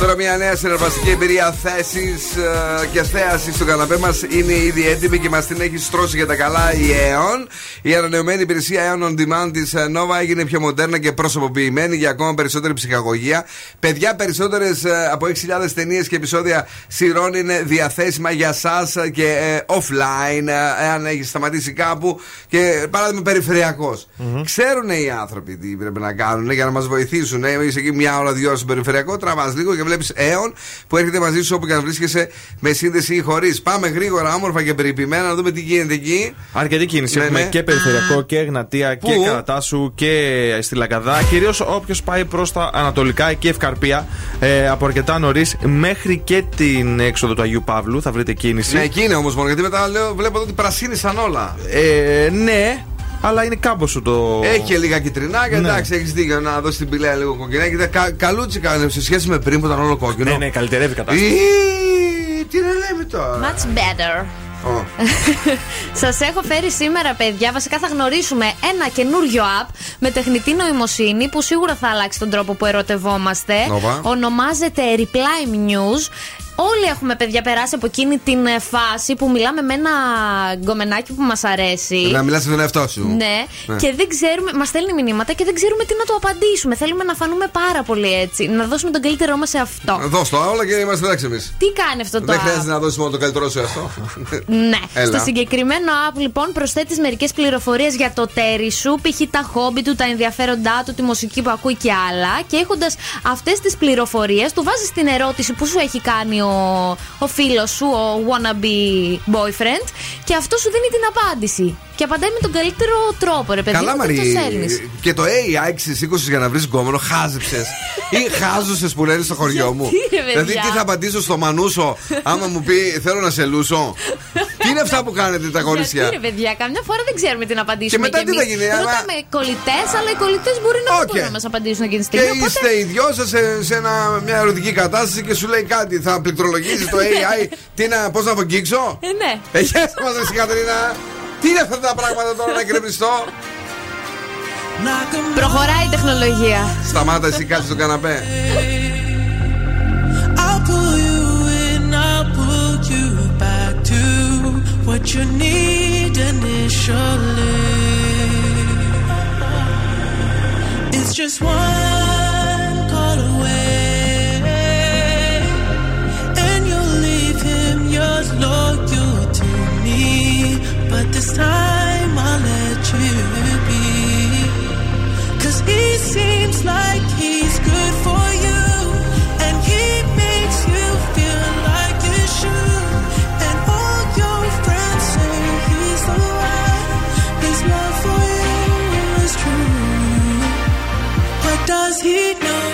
Τώρα μια νέα συναρπαστική εμπειρία θέσης ε, και θέασης στον καναπέ μας είναι ήδη έτοιμη και μας την έχει στρώσει για τα καλά η ΕΟΝ. Η ανανεωμένη υπηρεσία Aeon On Demand της ε, Nova έγινε πιο μοντέρνα και προσωποποιημένη για ακόμα περισσότερη ψυχαγωγία. Παιδιά, περισσότερες ε, από 6.000 ταινίες και επεισόδια σειρών είναι διαθέσιμα για εσά και ε, offline, εάν έχεις σταματήσει κάπου και παράδειγμα περιφερειακός. Mm-hmm. Ξέρουν οι άνθρωποι τι πρέπει να κάνουν για να μας βοηθήσουν. Είσαι εκεί μια ώρα, δύο ώρες στο περιφερειακό, τραβάς λίγο και βλέπεις Aeon που έρχεται μαζί σου όπου και να βρίσκεσαι με σύνδεση ή χωρίς. Πάμε γρήγορα, όμορφα και περιποιημένα να δούμε τι γίνεται εκεί. Αρκετή κίνηση. Ναι, Έχουμε ναι. και περιφερειακό και Εγνατία Πού; και Καρατάσου και στη Λαγκαδά. Κυρίως όποιος πάει προς τα Ανατολικά και Ευκαρπία ε, από αρκετά νωρίς μέχρι και την έξοδο του Αγίου Παύλου θα βρείτε κίνηση. Ναι, εκεί είναι όμως μόνο γιατί μετά λέω, βλέπω εδώ ότι πρασίνησαν όλα. Ε, ναι, αλλά είναι κάμποσο το. Έχει και λίγα κυτρινάκια, Ναι. εντάξει, έχεις δίκιο να δώσεις την πηλαία λίγο κοκκινάκι. Κα, καλούτσικα είναι σε σχέση με πριν που ήταν όλο κόκκινο. Ναι, ναι, καλυτερεύει η κατάσταση. Ή, Τι να λέμε τώρα. Much better. Ω. [LAUGHS] Σας έχω φέρει σήμερα, παιδιά. Βασικά θα γνωρίσουμε ένα καινούριο app με τεχνητή νοημοσύνη που σίγουρα θα αλλάξει τον τρόπο που ερωτευόμαστε. Όπα. Ονομάζεται Reply News. Όλοι έχουμε, παιδιά, περάσει από εκείνη την ε, φάση που μιλάμε με ένα γκομενάκι που μας αρέσει. Να μιλάς στον εαυτό σου. Ναι, και δεν ξέρουμε, μας στέλνει μηνύματα και δεν ξέρουμε τι να του απαντήσουμε. Θέλουμε να φανούμε πάρα πολύ έτσι. Να δώσουμε τον καλύτερό μας σε αυτό. Δώσ' το όλα και είμαστε εντάξει εμείς. Τι κάνει αυτό το Δεν app. χρειάζεται να δώσει μόνο το καλύτερό σου αυτό. Ναι. [LAUGHS] Έλα. Στο συγκεκριμένο app, λοιπόν, προσθέτεις μερικές πληροφορίες για το τέρι σου, π.χ. τα χόμπι του, τα ενδιαφέροντά του, τη μουσική που ακούει και άλλα. Και έχοντας αυτές τις πληροφορίες, του βάζεις την ερώτηση που σου έχει κάνει ο, ο φίλος σου, ο wannabe boyfriend, και αυτό σου δίνει την απάντηση. Και απαντάει με τον καλύτερο τρόπο, ρε παιδί. Καλά, μου, Μαρή. δεν το στέλνεις. Και το AI ξεσήκωσε για να βρεις γκόμενο, χάζεψες. ή χάζωσε που λένε στο χωριό μου. Γιατί, ρε, παιδιά; δηλαδή, τι θα απαντήσω στο μανούσο, άμα μου πει θέλω να σε λούσω. τι είναι αυτά που κάνετε τα κορίτσια. Γιατί, ρε παιδιά, καμιά φορά δεν ξέρουμε τι να απαντήσουμε. Και μετά τι θα εμείς. γίνει, άμα- Ρωτάμε κολλητές, αλλά οι κολλητές μπορεί να μην Οκ. μπορούν να μας απαντήσουν εκείνη τη Και στιγμή. Οπότε είστε οι δυο σας σε, σε ένα, μια ερωτική κατάσταση και σου λέει κάτι. Θα πληκτρολογήσεις το [LAUGHS] AI. τι να, πώς να αγγίξω. Ε, ναι. Έχει μα εσύ Κατρίνα. Τι είναι αυτά τα πράγματα τώρα να γκρεμιστώ; Προχωράει η τεχνολογία. Σταμάτα εσύ κάτσε στον καναπέ. It's just one call away And leave him you But this time I'll let you be. Cause he seems like he's good for you. And he makes you feel like you should. And all your friends say he's the one. His love for you is true. But does he know?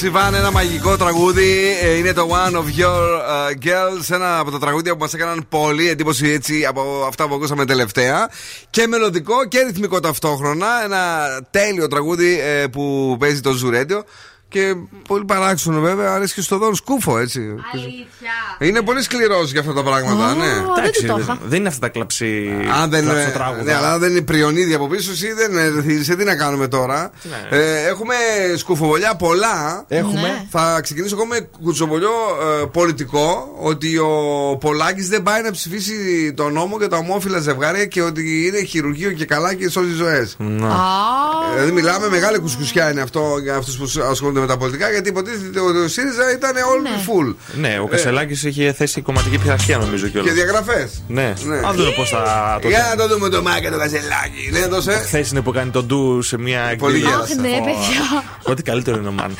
Σιβάν, ένα μαγικό τραγούδι. Ε, Είναι το One of Your uh, Girls. Ένα από τα τραγούδια που μας έκαναν πολύ εντύπωση έτσι από αυτά που ακούσαμε τελευταία. Και μελωδικό και ρυθμικό ταυτόχρονα. Ένα τέλειο τραγούδι ε, που παίζει το Ζουρέντιο. Και πολύ παράξενο βέβαια, αρέσει και στο Δόν Σκούφο έτσι. Είναι πολύ σκληρός για αυτά τα πράγματα, ναι. Εντάξει, δεν, δεν είναι αυτά τα κλαψί. Αν δεν, κλαψοτράγουδα. ναι, αλλά αν δεν είναι πριονίδι από πίσω, εσύ δεν ερθίζεσαι. Τι να κάνουμε τώρα. Ναι. Ε, έχουμε σκουφοβολιά πολλά. Έχουμε. Ναι. Θα ξεκινήσω εγώ με κουτσοβολιό ε, πολιτικό. Ότι ο Πολάκης δεν πάει να ψηφίσει τον νόμο για τα ομόφυλα ζευγάρια και ότι είναι χειρουργείο και καλά και σώζει ζωές. Δηλαδή μιλάμε μεγάλη κουσκουσιά είναι αυτό για αυτούς που ασχολούνται με τα πολιτικά γιατί υποτίθεται ότι ο ΣΥΡΙΖΑ ήταν all full. Ναι, ο Κασελάκης είχε θέσει κομματική πειθαρχία νομίζω κιόλας. Και διαγραφές. Ναι. Ναι. Α δούμε πώς θα το Για να το δούμε το μάκα το κασελάκι. Ναι, δώσε. Χθες είναι που κάνει τον ντου σε μια Πολύ εκδήλωση. γέλασα. ναι, παιδιά. Ό,τι καλύτερο είναι ο Μαν.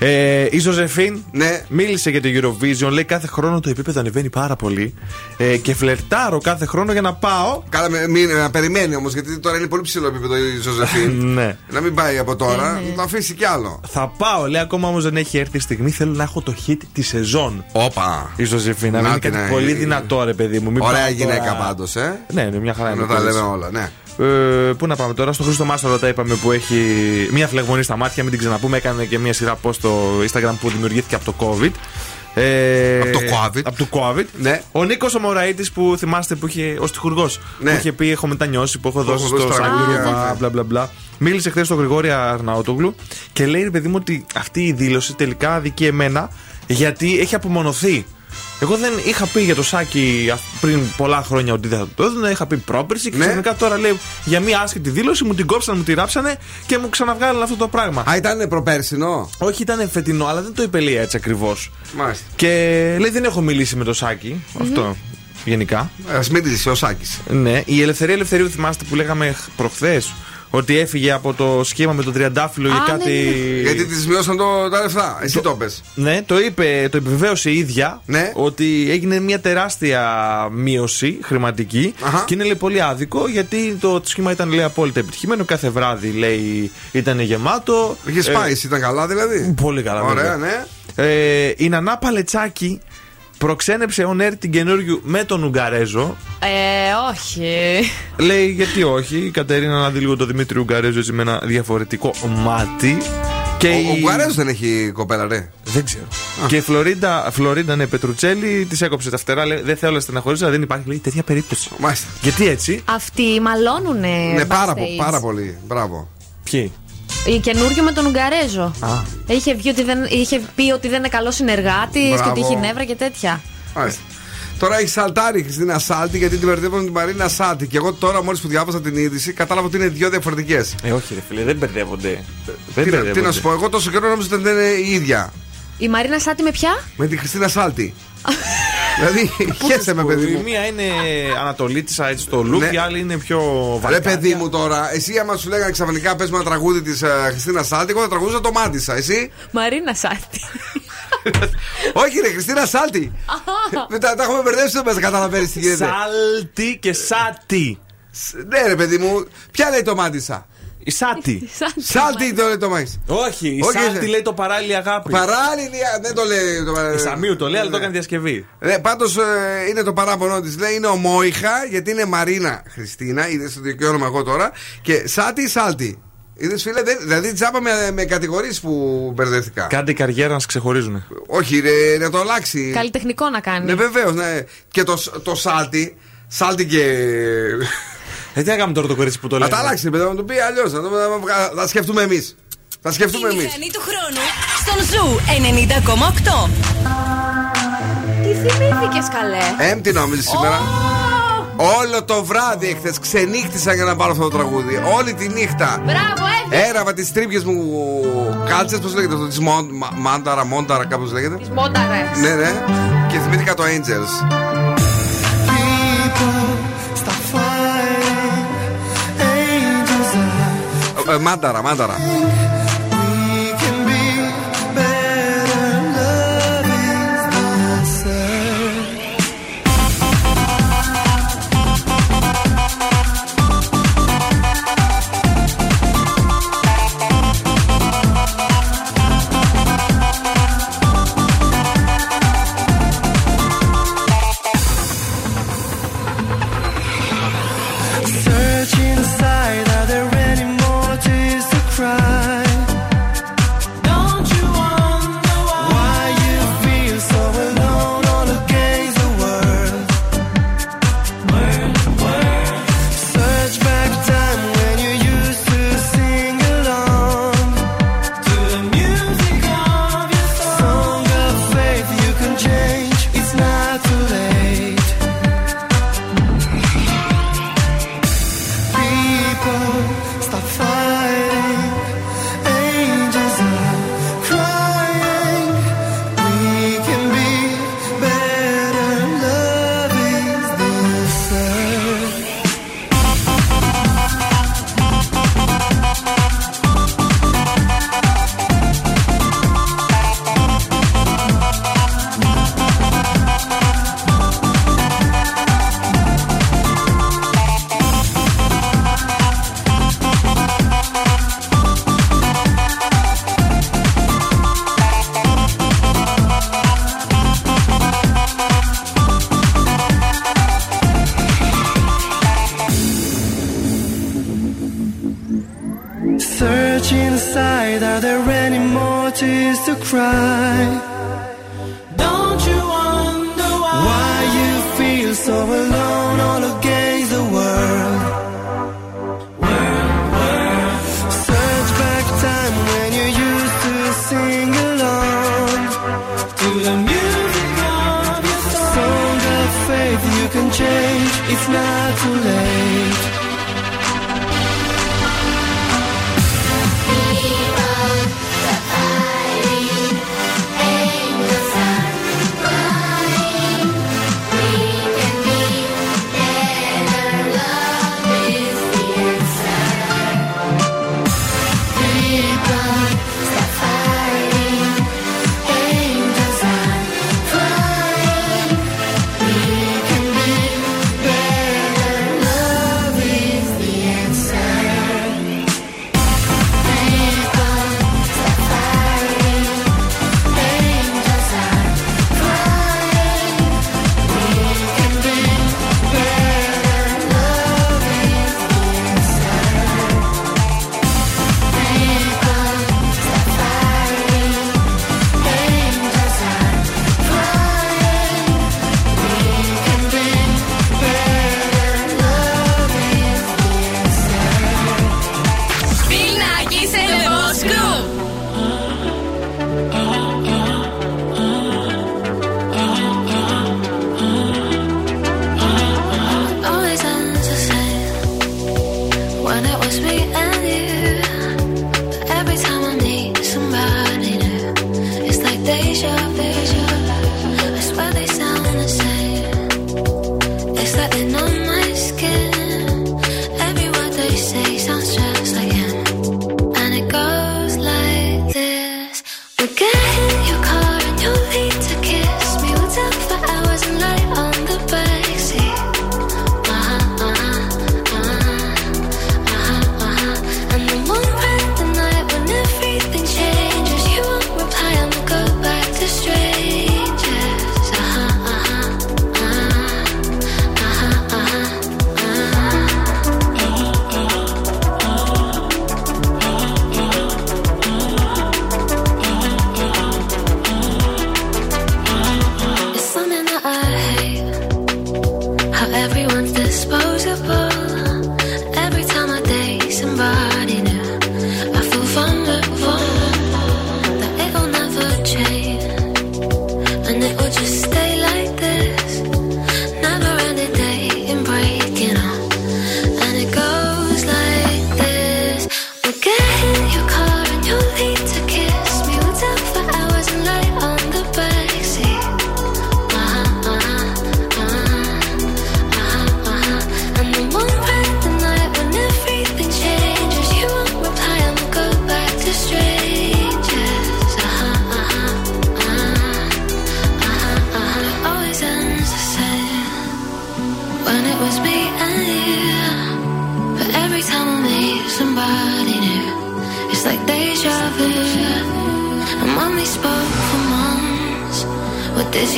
Ε, η Ζωζεφίν Ναι. μίλησε για το Eurovision. Λέει κάθε χρόνο το επίπεδο ανεβαίνει πάρα πολύ. Ε, και φλερτάρω κάθε χρόνο για να πάω. Καλά, με- μην, να περιμένει όμως γιατί τώρα είναι πολύ ψηλό επίπεδο η Ζωζεφίν. [LAUGHS] ναι. να μην πάει από τώρα, να το αφήσει κι άλλο. Θα πάω, λέει ακόμα όμως δεν έχει έρθει η στιγμή. Θέλω να έχω το hit τη σεζόν. Όπα. Η Ζωζεφίν. Να Να είναι την, κάτι ε, πολύ ε, δυνατό, ρε παιδί μου. Μην Ωραία πάω γυναίκα τώρα- πάντως, ε. Ναι, ναι, μια χαρά είναι. Να το τα κορίτσι. λέμε όλα, ναι. Ε, πού να πάμε τώρα, στο Χρήστο Μάστορα τα είπαμε που έχει μία φλεγμονή στα μάτια, μην την ξαναπούμε. Έκανε και μία σειρά post στο Instagram που δημιουργήθηκε από το COVID. Ε, Από το COVID. Από το COVID. Ναι. Ο Νίκος Ομοραήτη που θυμάστε που είχε ως τυχουργό. Ναι. Που είχε πει: Έχω μετανιώσει, που έχω Που δώσει έχω δώσει στο τραγούδια, Σαγγλούβα, ναι. μπλα μπλα μπλα. Μίλησε χθες στον Γρηγόρη Αρναότογλου και λέει: Ρε παιδί μου, ότι αυτή η δήλωση τελικά αδικεί εμένα γιατί έχει απομονωθεί. Εγώ δεν είχα πει για το Σάκη αυ- πριν πολλά χρόνια ότι δεν θα το έδωνα. Είχα πει πρόπερση και Ναι. ξαφνικά τώρα λέει για μία άσχετη δήλωση μου την κόψανε, μου τη ράψανε και μου ξαναβγάλανε αυτό το πράγμα. Α, ήταν προπέρσινο; Όχι, ήταν φετινό, αλλά δεν το είπε λέει έτσι ακριβώς. Μάλιστα. Και λέει δεν έχω μιλήσει με το Σάκη. Αυτό γενικά. Α μιλήσει ο Σάκης. Ναι, η ελευθερία ελευθερίου θυμάστε που λέγαμε προχθές; Ότι έφυγε από το σχήμα με τον Τριαντάφυλλο για Α, κάτι. ναι, Γιατί της μειώσαν το, τα λεφτά. Εσύ το πες. Ναι, το είπε, το επιβεβαίωσε η ίδια Ναι. ότι έγινε μια τεράστια μείωση χρηματική Αχα. και είναι λέει, πολύ άδικο γιατί το σχήμα ήταν λέει, απόλυτα επιτυχημένο. Κάθε βράδυ λέει ήταν γεμάτο. Είχε σπάσει, ήταν καλά δηλαδή. Πολύ καλά, Ωραία, βέβαια. ναι. Ε, η Νανά Παλετσάκη προξένεψε ο Νέρ την καινούριου με τον Ουγγαρέζο. Ε, όχι. Λέει γιατί όχι. Η Κατερίνα να δει λίγο το Δημήτρη Ουγγαρέζο έτσι με ένα διαφορετικό μάτι. Και Ο, η- ο Γκουαρέζο δεν έχει κοπέλα, ρε. Δεν ξέρω. Και η Φλωρίντα, Φλωρίντα ναι, Πετρουτσέλη της έκοψε τα φτερά. Λέει, δεν θέλω να στεναχωρήσω, αλλά δεν υπάρχει λέει, τέτοια περίπτωση. Μάλιστα. Γιατί έτσι; Αυτοί μαλώνουνε. Ναι, πάρα, backstage. πο- πάρα πολύ. Μπράβο. Ποιοι; Η καινούριο με τον Ουγγαρέζο. Α. Είχε, βγει ότι δεν, είχε πει ότι δεν είναι καλό συνεργάτης και Μπράβο. ότι έχει νεύρα και τέτοια. Μάλιστα. Τώρα έχει σαλτάρει η Χριστίνα Σάλτη γιατί την μπερδεύουν με την Μαρίνα Σάλτη. Και εγώ τώρα μόλις που διάβασα την είδηση κατάλαβα ότι είναι δύο διαφορετικές. Ε, όχι, ρε φίλε, δεν μπερδεύονται. Δεν Τι, να- τι μπερδεύονται. να σου πω, εγώ τόσο καιρό νόμιζα ότι δεν είναι η ίδια. Η Μαρίνα Σάτι με ποια; Με την Χριστίνα Σάλτη. [LAUGHS] δηλαδή, χαίρεσαι με παιδί Η μου. μία είναι Ανατολίτησα έτσι στο look, Ναι. η άλλη είναι πιο Ρε βαρκάτια. παιδί μου τώρα, εσύ άμα σου λέγανε ξαφνικά πες με ένα τραγούδι της Χριστίνα Σάλτη, εγώ θα τραγουδούσα το μάτισα. Εσύ. Μαρίνα Σάτι. [LAUGHS] Όχι, ρε Χριστίνα Σάλτη. τα, τα έχουμε μπερδέψει εδώ μέσα, καταλαβαίνεις τι γίνεται. Σάλτη και Σάτι. Ναι, ρε παιδί μου, ποια λέει το μάτισα. Η Σάτι. Σάτι το λέει το Μάκη. Όχι, η Σάτι λέει το παράλληλη αγάπη. Παράλληλη, δεν το λέει το παράλληλη. Σαμίου το λέει, αλλά το ναι. έκανε διασκευή. Πάντως ε, είναι το παράπονο της. Λέει είναι ομόιχα, γιατί είναι Μαρίνα Χριστίνα. Είδες το δικαιώνομαι εγώ τώρα. Και Σάτι, Σάτι. Είδες φίλε, δηλαδή τσάπα με, με κατηγορίες που μπερδεύτηκα. Κάντε καριέρα να σε ξεχωρίζουν. Όχι, ρε, να το αλλάξει. Καλλιτεχνικό να κάνει. Ναι, βεβαίως. Ναι. Και το, το σάλτι. Σάλτι και. Ε, τι έκαμε τώρα το κορίτσι που το λέει. Να τα αλλάξει, παιδί, να το πει αλλιώς. Θα να, σκεφτούμε εμείς. Θα σκεφτούμε εμείς. Η του χρόνου στον Zoo 90,8. Τι θυμήθηκες καλέ; Εμ, τι νόμιζες σήμερα. Όλο το βράδυ εχθές ξενύχτησα για να πάρω αυτό το τραγούδι. Όλη τη νύχτα. Μπράβο, έτσι. Έραβα τις τρύπιες μου κάλτσες, πώς λέγεται αυτό, τη μόνταρα, μόνταρα, κάπως λέγεται. Τη μόνταρα. Ναι, ναι. Και θυμήθηκα το Angels. People. Ε, μάνταρα, μάνταρα.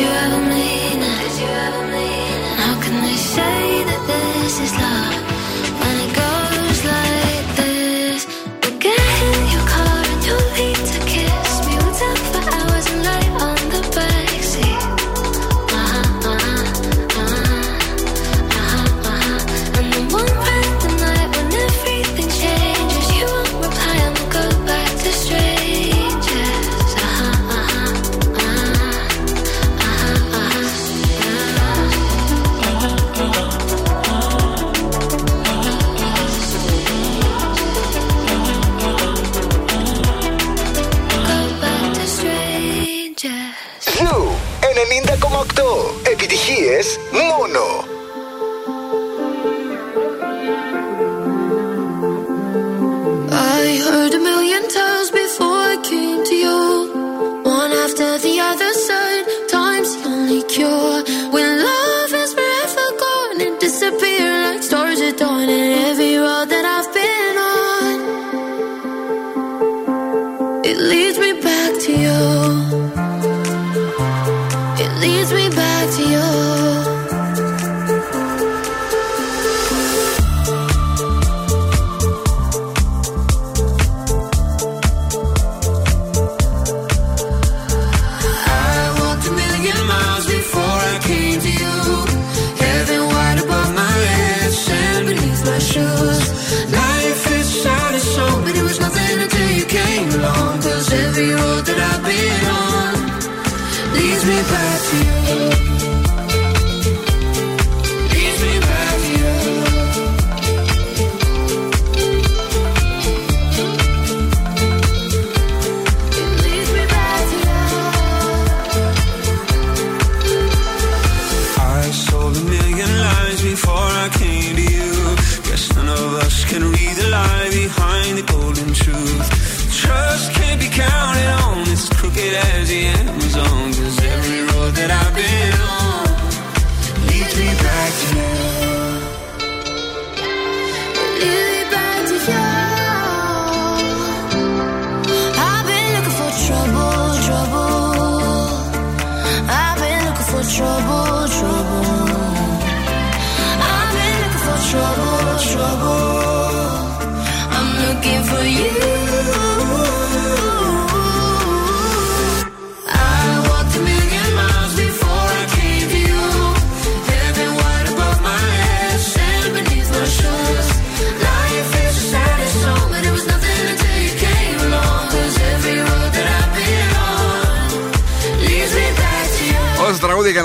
You ever mean?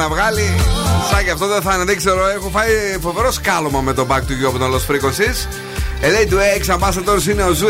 Να βγάλει, σαν και αυτό δεν θα είναι, δεν ξέρω. Έχω φάει φοβερό σκάλωμα με το Back to You από τον Lost Frequencies. Elley Duhé, X Ambassadors είναι ο Zoo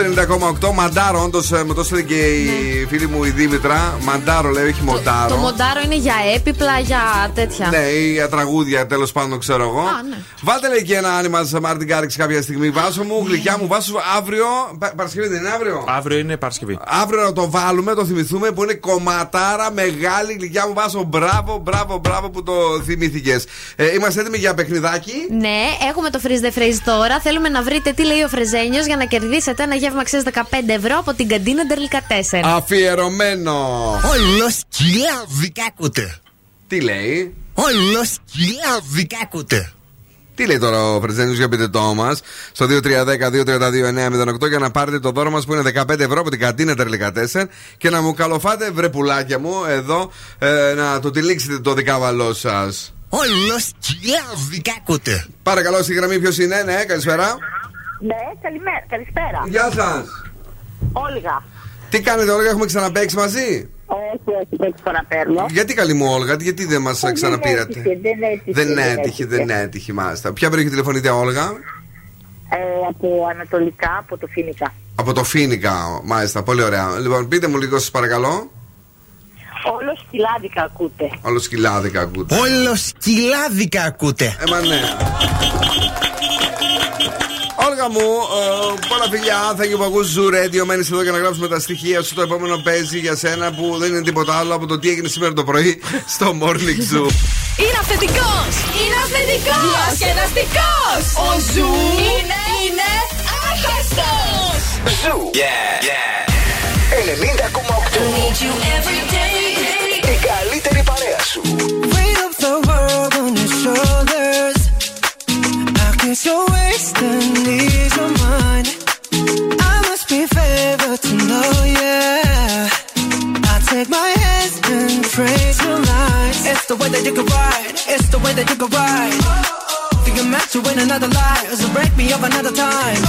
90,8. Μαντάρω, όντως με το έστειλε και η φίλη μου η Δήμητρα. Μαντάρω λέει, όχι Το μοντάρω. μοντάρω είναι για έπιπλα, για τέτοια. Ναι, ή για τραγούδια τέλος πάντων, ξέρω εγώ. Α, ναι. Βάλτε λέει και ένα άνοιγμα σε Martin Garrix κάποια στιγμή. Βάσω μου, γλυκιά μου, Βάσω αύριο. Πα- Παρασκευή δεν είναι αύριο; Αύριο είναι Παρασκευή. Αύριο να το βάλουμε, το θυμηθούμε που είναι κομματάρα μεγάλη γλυκιά μου. Βάσω, μπράβο, μπράβο, μπράβο που το θυμήθηκες. Ε, είμαστε έτοιμοι για παιχνιδάκι; Ναι, έχουμε το freeze the phrase τώρα. Θέλουμε να βρείτε τι λέει ο Φρεζένιο για να κερδίσετε ένα γεύμα αξία 15 ευρώ από την καντίνα Ντερλικά 4. Αφιερωμένο. Όλο σκυλά δικάκουτε. Τι λέει. Όλο σκυλά δικάκουτε. Τι λέει τώρα ο Φρεζένιο για πείτε το μα στο 2310-232-908 για να πάρετε το δώρο μα που είναι 15 ευρώ από την καντίνα Τερλικά 4 και να μου καλοφάτε βρε πουλάκια μου εδώ ε, να το τυλίξετε το δικάβαλό σα. Όλο σκυλά δικάκουτε. Παρακαλώ στη γραμμή ποιο είναι, ναι, καλησπέρα. Ναι, καλημέρα, καλησπέρα. Γεια σας. Όλγα. Τι κάνετε, Όλγα, έχουμε ξαναπέξει μαζί; Όχι, όχι, πρώτη φορά παίρνω. Γιατί καλή μου, Όλγα, γιατί δεν μας ξαναπήρατε. Δεν έτυχε, δεν έτυχε. Δεν έτυχε, δεν έτυχε, μάλιστα. Ποια περιοχή τηλεφωνείτε, Όλγα; Ε, από ανατολικά, από το Φίνικα. Από το Φίνικα, μάλιστα, πολύ ωραία. Λοιπόν, πείτε μου λίγο, σας παρακαλώ. Όλο σκυλάδικα ακούτε. Όλο σκυλάδικα ακούτε. Όλο σκυλάδικα ακούτε. Ε, μα ναι. Όλγα μου, ε, πολλά φιλιά. Θα και που ακούς Zoo Radio. Μένεις εδώ για να γράψουμε τα στοιχεία σου. Το επόμενο παίζει για σένα που δεν είναι τίποτα άλλο από το τι έγινε σήμερα το πρωί στο Morning Zoo. Είναι αυθεντικός! Είναι αυθεντικός! Διασκεδαστικός! Ο Zoo είναι, είναι Πες Ζου. Yeah. 90,8. Η καλύτερη παρέα σου. Weight of the world on your shoulders. I guess you're wasting ease of mine. I must be favored to know, yeah. I take my hands and trace your lines. It's the way that you can ride. It's the way that you can ride. Think I'm meant to win another life, so break me up another time.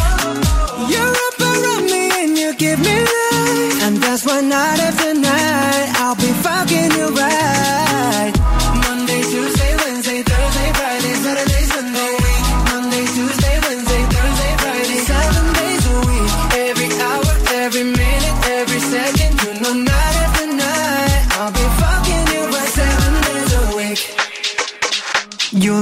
You're up around me and you give me life, and that's why night after night I'll be fucking you right.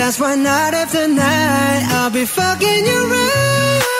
That's why night after night I'll be fucking you right.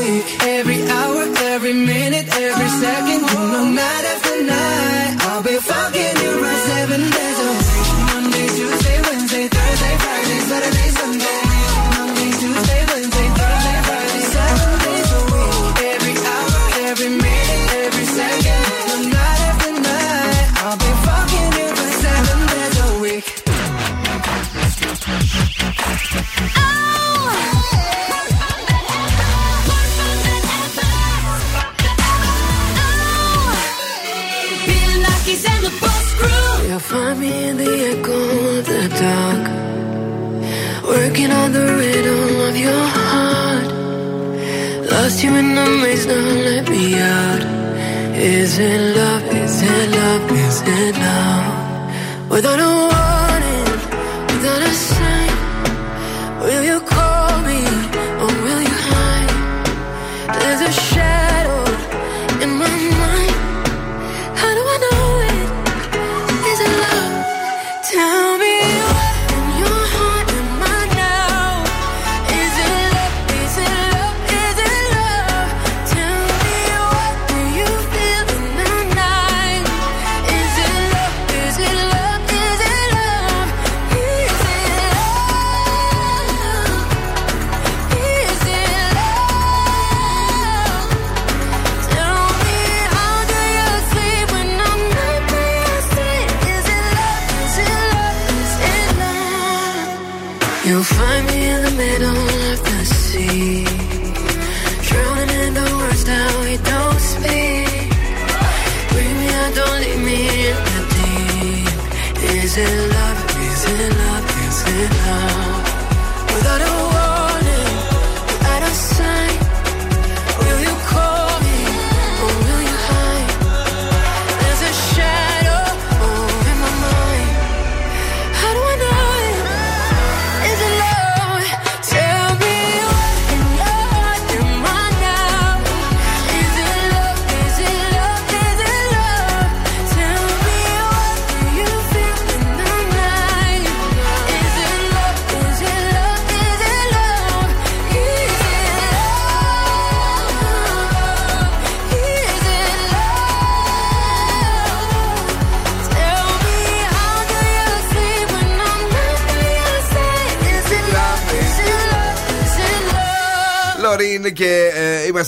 In the echo of the dark, working on the rhythm of your heart. Lost you in the maze, now let me out. Is it love? Is it love? Is it love? Without a warning,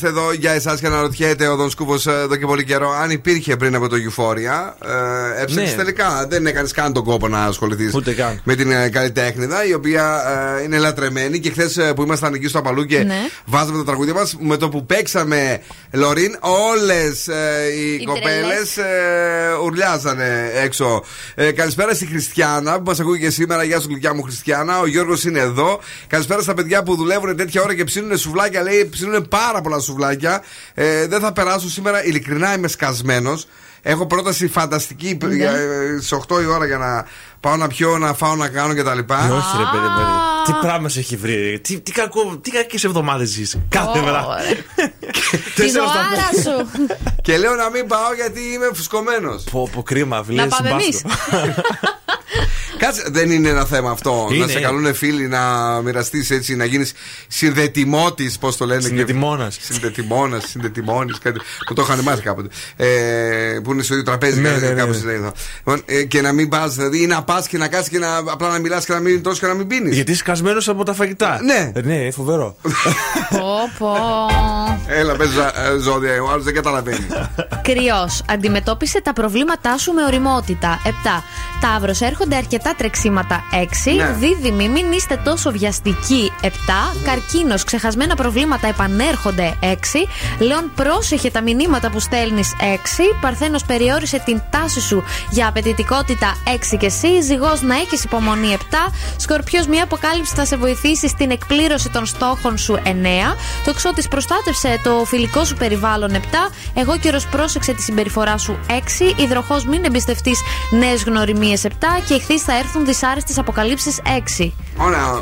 είμαστε εδώ για εσάς και αναρωτιέται ο Δον Σκούβος εδώ και πολύ καιρό αν υπήρχε πριν από το Euphoria. Ε, Έψαξες Ναι. τελικά. Δεν έκανες καν τον κόπο να ασχοληθείς Ούτε καν. με την ε, καλλιτέχνηδα, η οποία ε, είναι λατρεμένη. Και χθες που ήμασταν εκεί στο Απαλού και Ναι. βάζαμε τα τραγούδια μας, με το που παίξαμε Λωρίν, όλες οι, Οι κοπέλες ε, ουρλιάζανε έξω. Ε, καλησπέρα στη Χριστιανά που μας ακούει και σήμερα. Γεια σου, γλυκιά μου Χριστιανά. Ο Γιώργος είναι εδώ. Καλησπέρα στα παιδιά που δουλεύουν τέτοια ώρα και ψήνουν σουβλάκια. Λέει ψήνουν πάρα πολλά σουβλάκια. Ε, δεν θα περάσω σήμερα. Ειλικρινά είμαι σκασμένος. Έχω πρόταση φανταστική Ναι. ε, στι 8 η ώρα για να πάω να πιω, να φάω, να κάνω κτλ. Ε, Όχι, ρε παιδί, παιδί. Τι πράγμα σε έχει βρει. Τι, τι, κακό, τι κακές εβδομάδες ζεις. Κάθε μέρα. Τη Τέσσερα στα ζωάρα σου. [LAUGHS] Και λέω να μην πάω γιατί είμαι φουσκωμένος. Πω, πω κρίμα, Να βλέπεις. πάμε εμείς. [LAUGHS] Κάτσε, δεν είναι ένα θέμα αυτό. Είναι, να σε είναι. καλούν φίλοι να μοιραστείς έτσι, να γίνεις συνδετημότη, πώς το λένε. Συνδετημόνας. Συνδετημόνα, συνδετημόνη, κάτι. Που το είχαν μάθει κάποτε. Ε, που είναι στο ίδιο τραπέζι, Ναι, κάτι, ναι, ναι, κάπως ναι. λέει αυτό. Λοιπόν, ε, και να μην πας, δηλαδή, ή να πας και να κάτσει και να, απλά να μιλάς και να μην τρώσει και να μην πίνεις. Γιατί είσαι κασμένος από τα φαγητά. Ναι. Ε, Ναι, φοβερό. Πω, πω. Έλα, πες ζώδια, ο άλλος δεν καταλαβαίνει. Κρυός. Αντιμετώπισε τα προβλήματά σου με οριμότητα. 7. Ταύρος. Έρχονται αρκετά τρεξίματα. 6. Ναι. Δίδυμοι. Μην είστε τόσο βιαστικοί. 7. Καρκίνος. Ξεχασμένα προβλήματα επανέρχονται. 6. Λέων. Πρόσεχε τα μηνύματα που στέλνεις. 6. Παρθένος. Περιόρισε την τάση σου για απαιτητικότητα. 6 και εσύ. Ζυγός. Να έχεις υπομονή. 7. Σκορπιός. Μια αποκάλυψη θα σε βοηθήσει στην εκπλήρωση των στόχων σου. 9. Το ξώτη. Προστάτευσε το φιλικό σου περιβάλλον. 7. Αιγόκερω πρόσεξε τη συμπεριφορά σου 6. Υδροχόε μην εμπιστευτείς νέες γνωριμίες 7. Και Ιχθύς θα έρθουν δυσάρεστες αποκαλύψεις 6. Ωραία.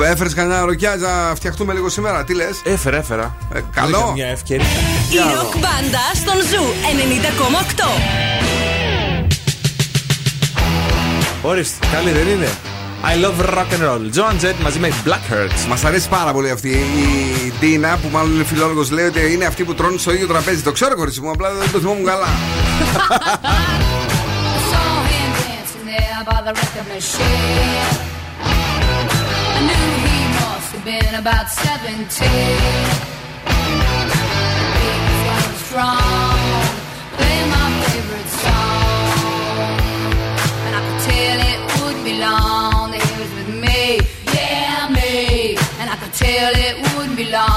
Ε, Έφερες κανένα ροκιά να φτιαχτούμε λίγο σήμερα. Τι λες; Έφερα, έφερα. Ε, καλό. Είχα Μια ευκαιρία. Η ροκ μπάντα στον Zoo 90,8. Ορίστε, καλή δεν είναι; I love rock and roll. Joan Jett μαζί με Blackhearts. Μας αρέσει πάρα πολύ αυτή η Ντίνα που μάλλον είναι φιλόλογος. Λέει ότι είναι αυτή που τρώνε στο ίδιο τραπέζι. Το ξέρω, κορίτσι μου, απλά δεν το θυμόμουν καλά. [LAUGHS] saw him dancing there feel it would be long.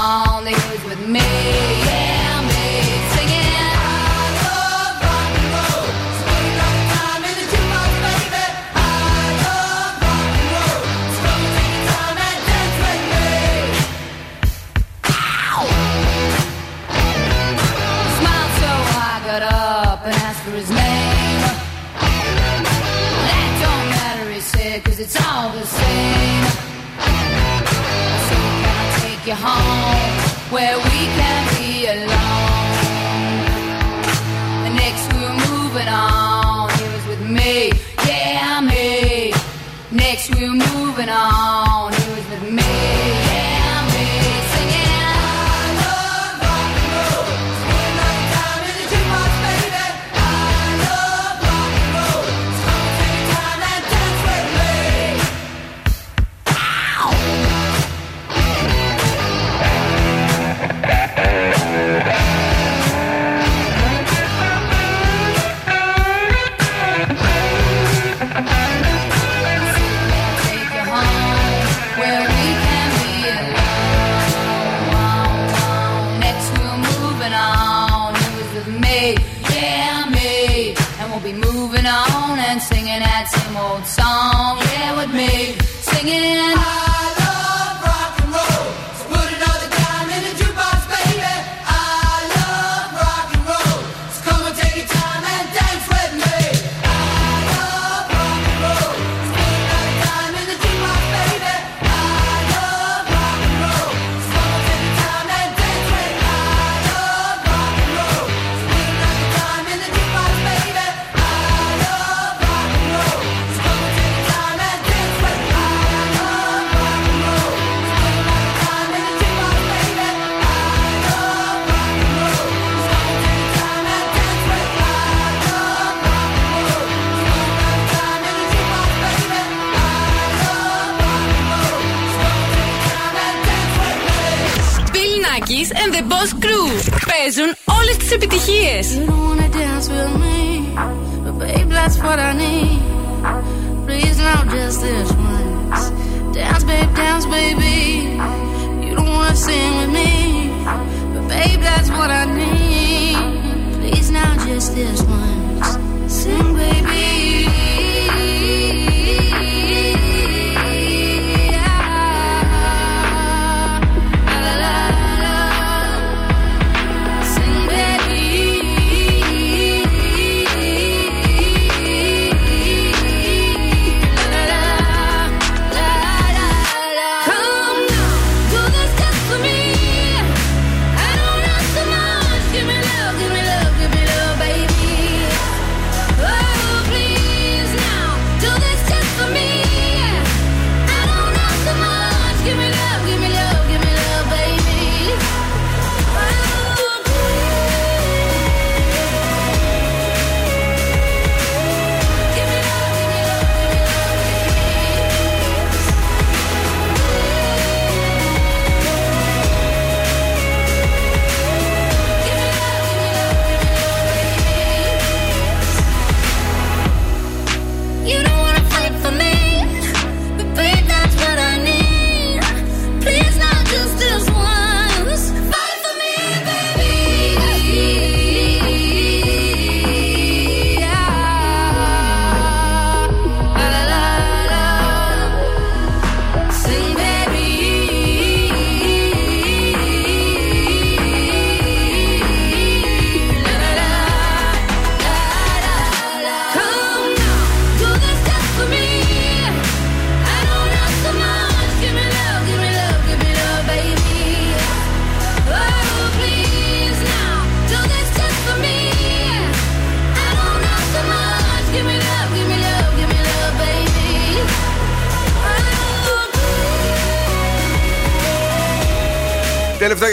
Where we can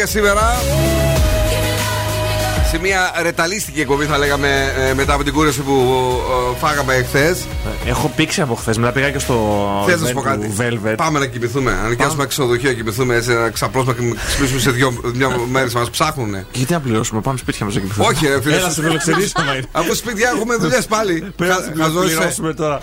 σήμερα. Σε μια ρεταλίστικη εκπομπή θα λέγαμε ε, μετά από την κούραση που ε, φάγαμε εχθές. Έχω πήξει από χθες. Μετά πήγα και στο. Θες να σου event πω κάτι. του Velvet. Πάμε να κοιμηθούμε. Να νοικιάσουμε ξενοδοχείο, να κοιμηθούμε έτσι, να ξαπλώσουμε και να ξυπνήσουμε σε δύο, δύο μέρες. Μας ψάχνουνε. Γιατί να πληρώσουμε, πάμε σπίτια μας να κοιμηθούμε. Όχι, ρε φίλε. Έλα, σε φιλοξενήσουμε. Από σπίτια έχουμε δουλειές πάλι. [LAUGHS] Πρέπει να Χαζός, ε. πληρώσουμε τώρα.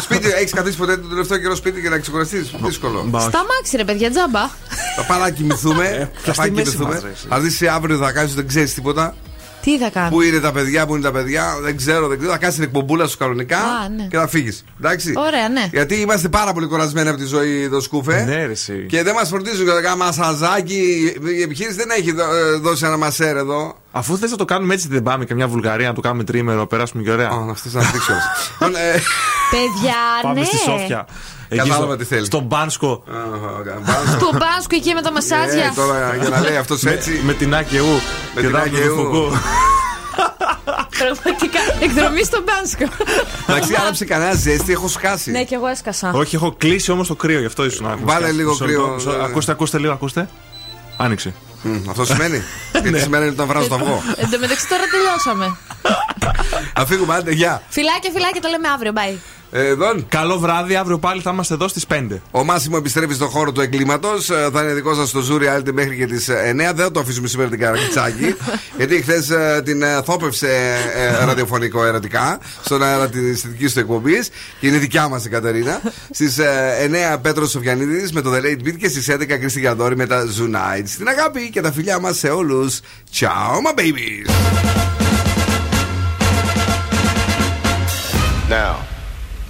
Σπίτι, έχεις καθίσει ποτέ τον τελευταίο καιρό σπίτι και να ξεκουραστείς; Δύσκολο. Στα μάξι, ρε παιδιά, τζάμπα. Θα πάμε να κοιμηθούμε. Θα πάμε να μέση κοιμηθούμε. μας, ρε, εσύ. Αν δεις αύριο θα κάνεις, δεν ξέρεις τίποτα. Τι θα κάνω; Πού είναι τα παιδιά, πού είναι τα παιδιά, δεν ξέρω, δεν ξέρω. Θα κάνεις την εκπομπούλα σου κανονικά Α, ναι. και θα φύγεις. Εντάξει. Ωραία, ναι. Γιατί είμαστε πάρα πολύ κουρασμένοι από τη ζωή εδώ σκούφε. Ναι, ρε, εσύ. Και δεν μας φροντίζουν για να κάνουμε μασαζάκι. Η επιχείρηση δεν έχει δω- ε, δώσει ένα μασέρ εδώ. Αφού θες να το κάνουμε έτσι, δεν πάμε και μια Βουλγαρία να το κάνουμε τρίμερο, περάσουμε και ωραία. Α, να αυτό να δείξω. [LAUGHS] Λοιπόν, ε, Παιδιά, Πάμε ναι. στη Σόφια. Εκεί Κατάλαβα στο- τι θέλει. Στον Μπάνσκο. Στο μπάσκο εκεί με τα μασάζια. Ε, τώρα για να λέει αυτός έτσι. Με την Άκαιου. Με την Άκαιου. [LAUGHS] Πραγματικά. Εκδρομή στο μπάσκο. Εντάξει, άναψε κανένα ζέστη, έχω σκάσει. Ναι, και εγώ έσκασα. Όχι, έχω κλείσει όμως το κρύο, γι' αυτό ήσουν να Βάλε λίγο κρύο, ναι. Ακούστε, ακούστε λίγο, ακούστε. Άνοιξε. Μμ, Αυτό σημαίνει; [LAUGHS] Γιατί σημαίνει ότι τον βράζω το αυγό; Εν τω μεταξύ τώρα τελειώσαμε. Θα φύγουμε, άντε, γεια. Φιλάκια, φιλάκια, το λέμε αύριο. Bye. Εδώ. Καλό βράδυ, αύριο πάλι θα είμαστε εδώ στις 5. Ο Μάσιμο επιστρέφει στον χώρο του εγκλήματος. Θα είναι δικό σας στο Zoo Radio μέχρι και τις 9. Δεν θα το αφήσουμε σήμερα την καραγκιτσάκι. [LAUGHS] γιατί χθες την ε, θώπευσε ε, ραδιοφωνικό ερωτικά στον αέρα της δική του εκπομπής. Και είναι δικιά μας η Κατερίνα. Στις 9 Πέτρος Σοφιανίδης με το The Late Beat και στις 11 Κρίστη Γιαδόρη με τα Zoo Nights. Την αγάπη και τα φιλιά μας σε όλους. Ciao, my babies. Now,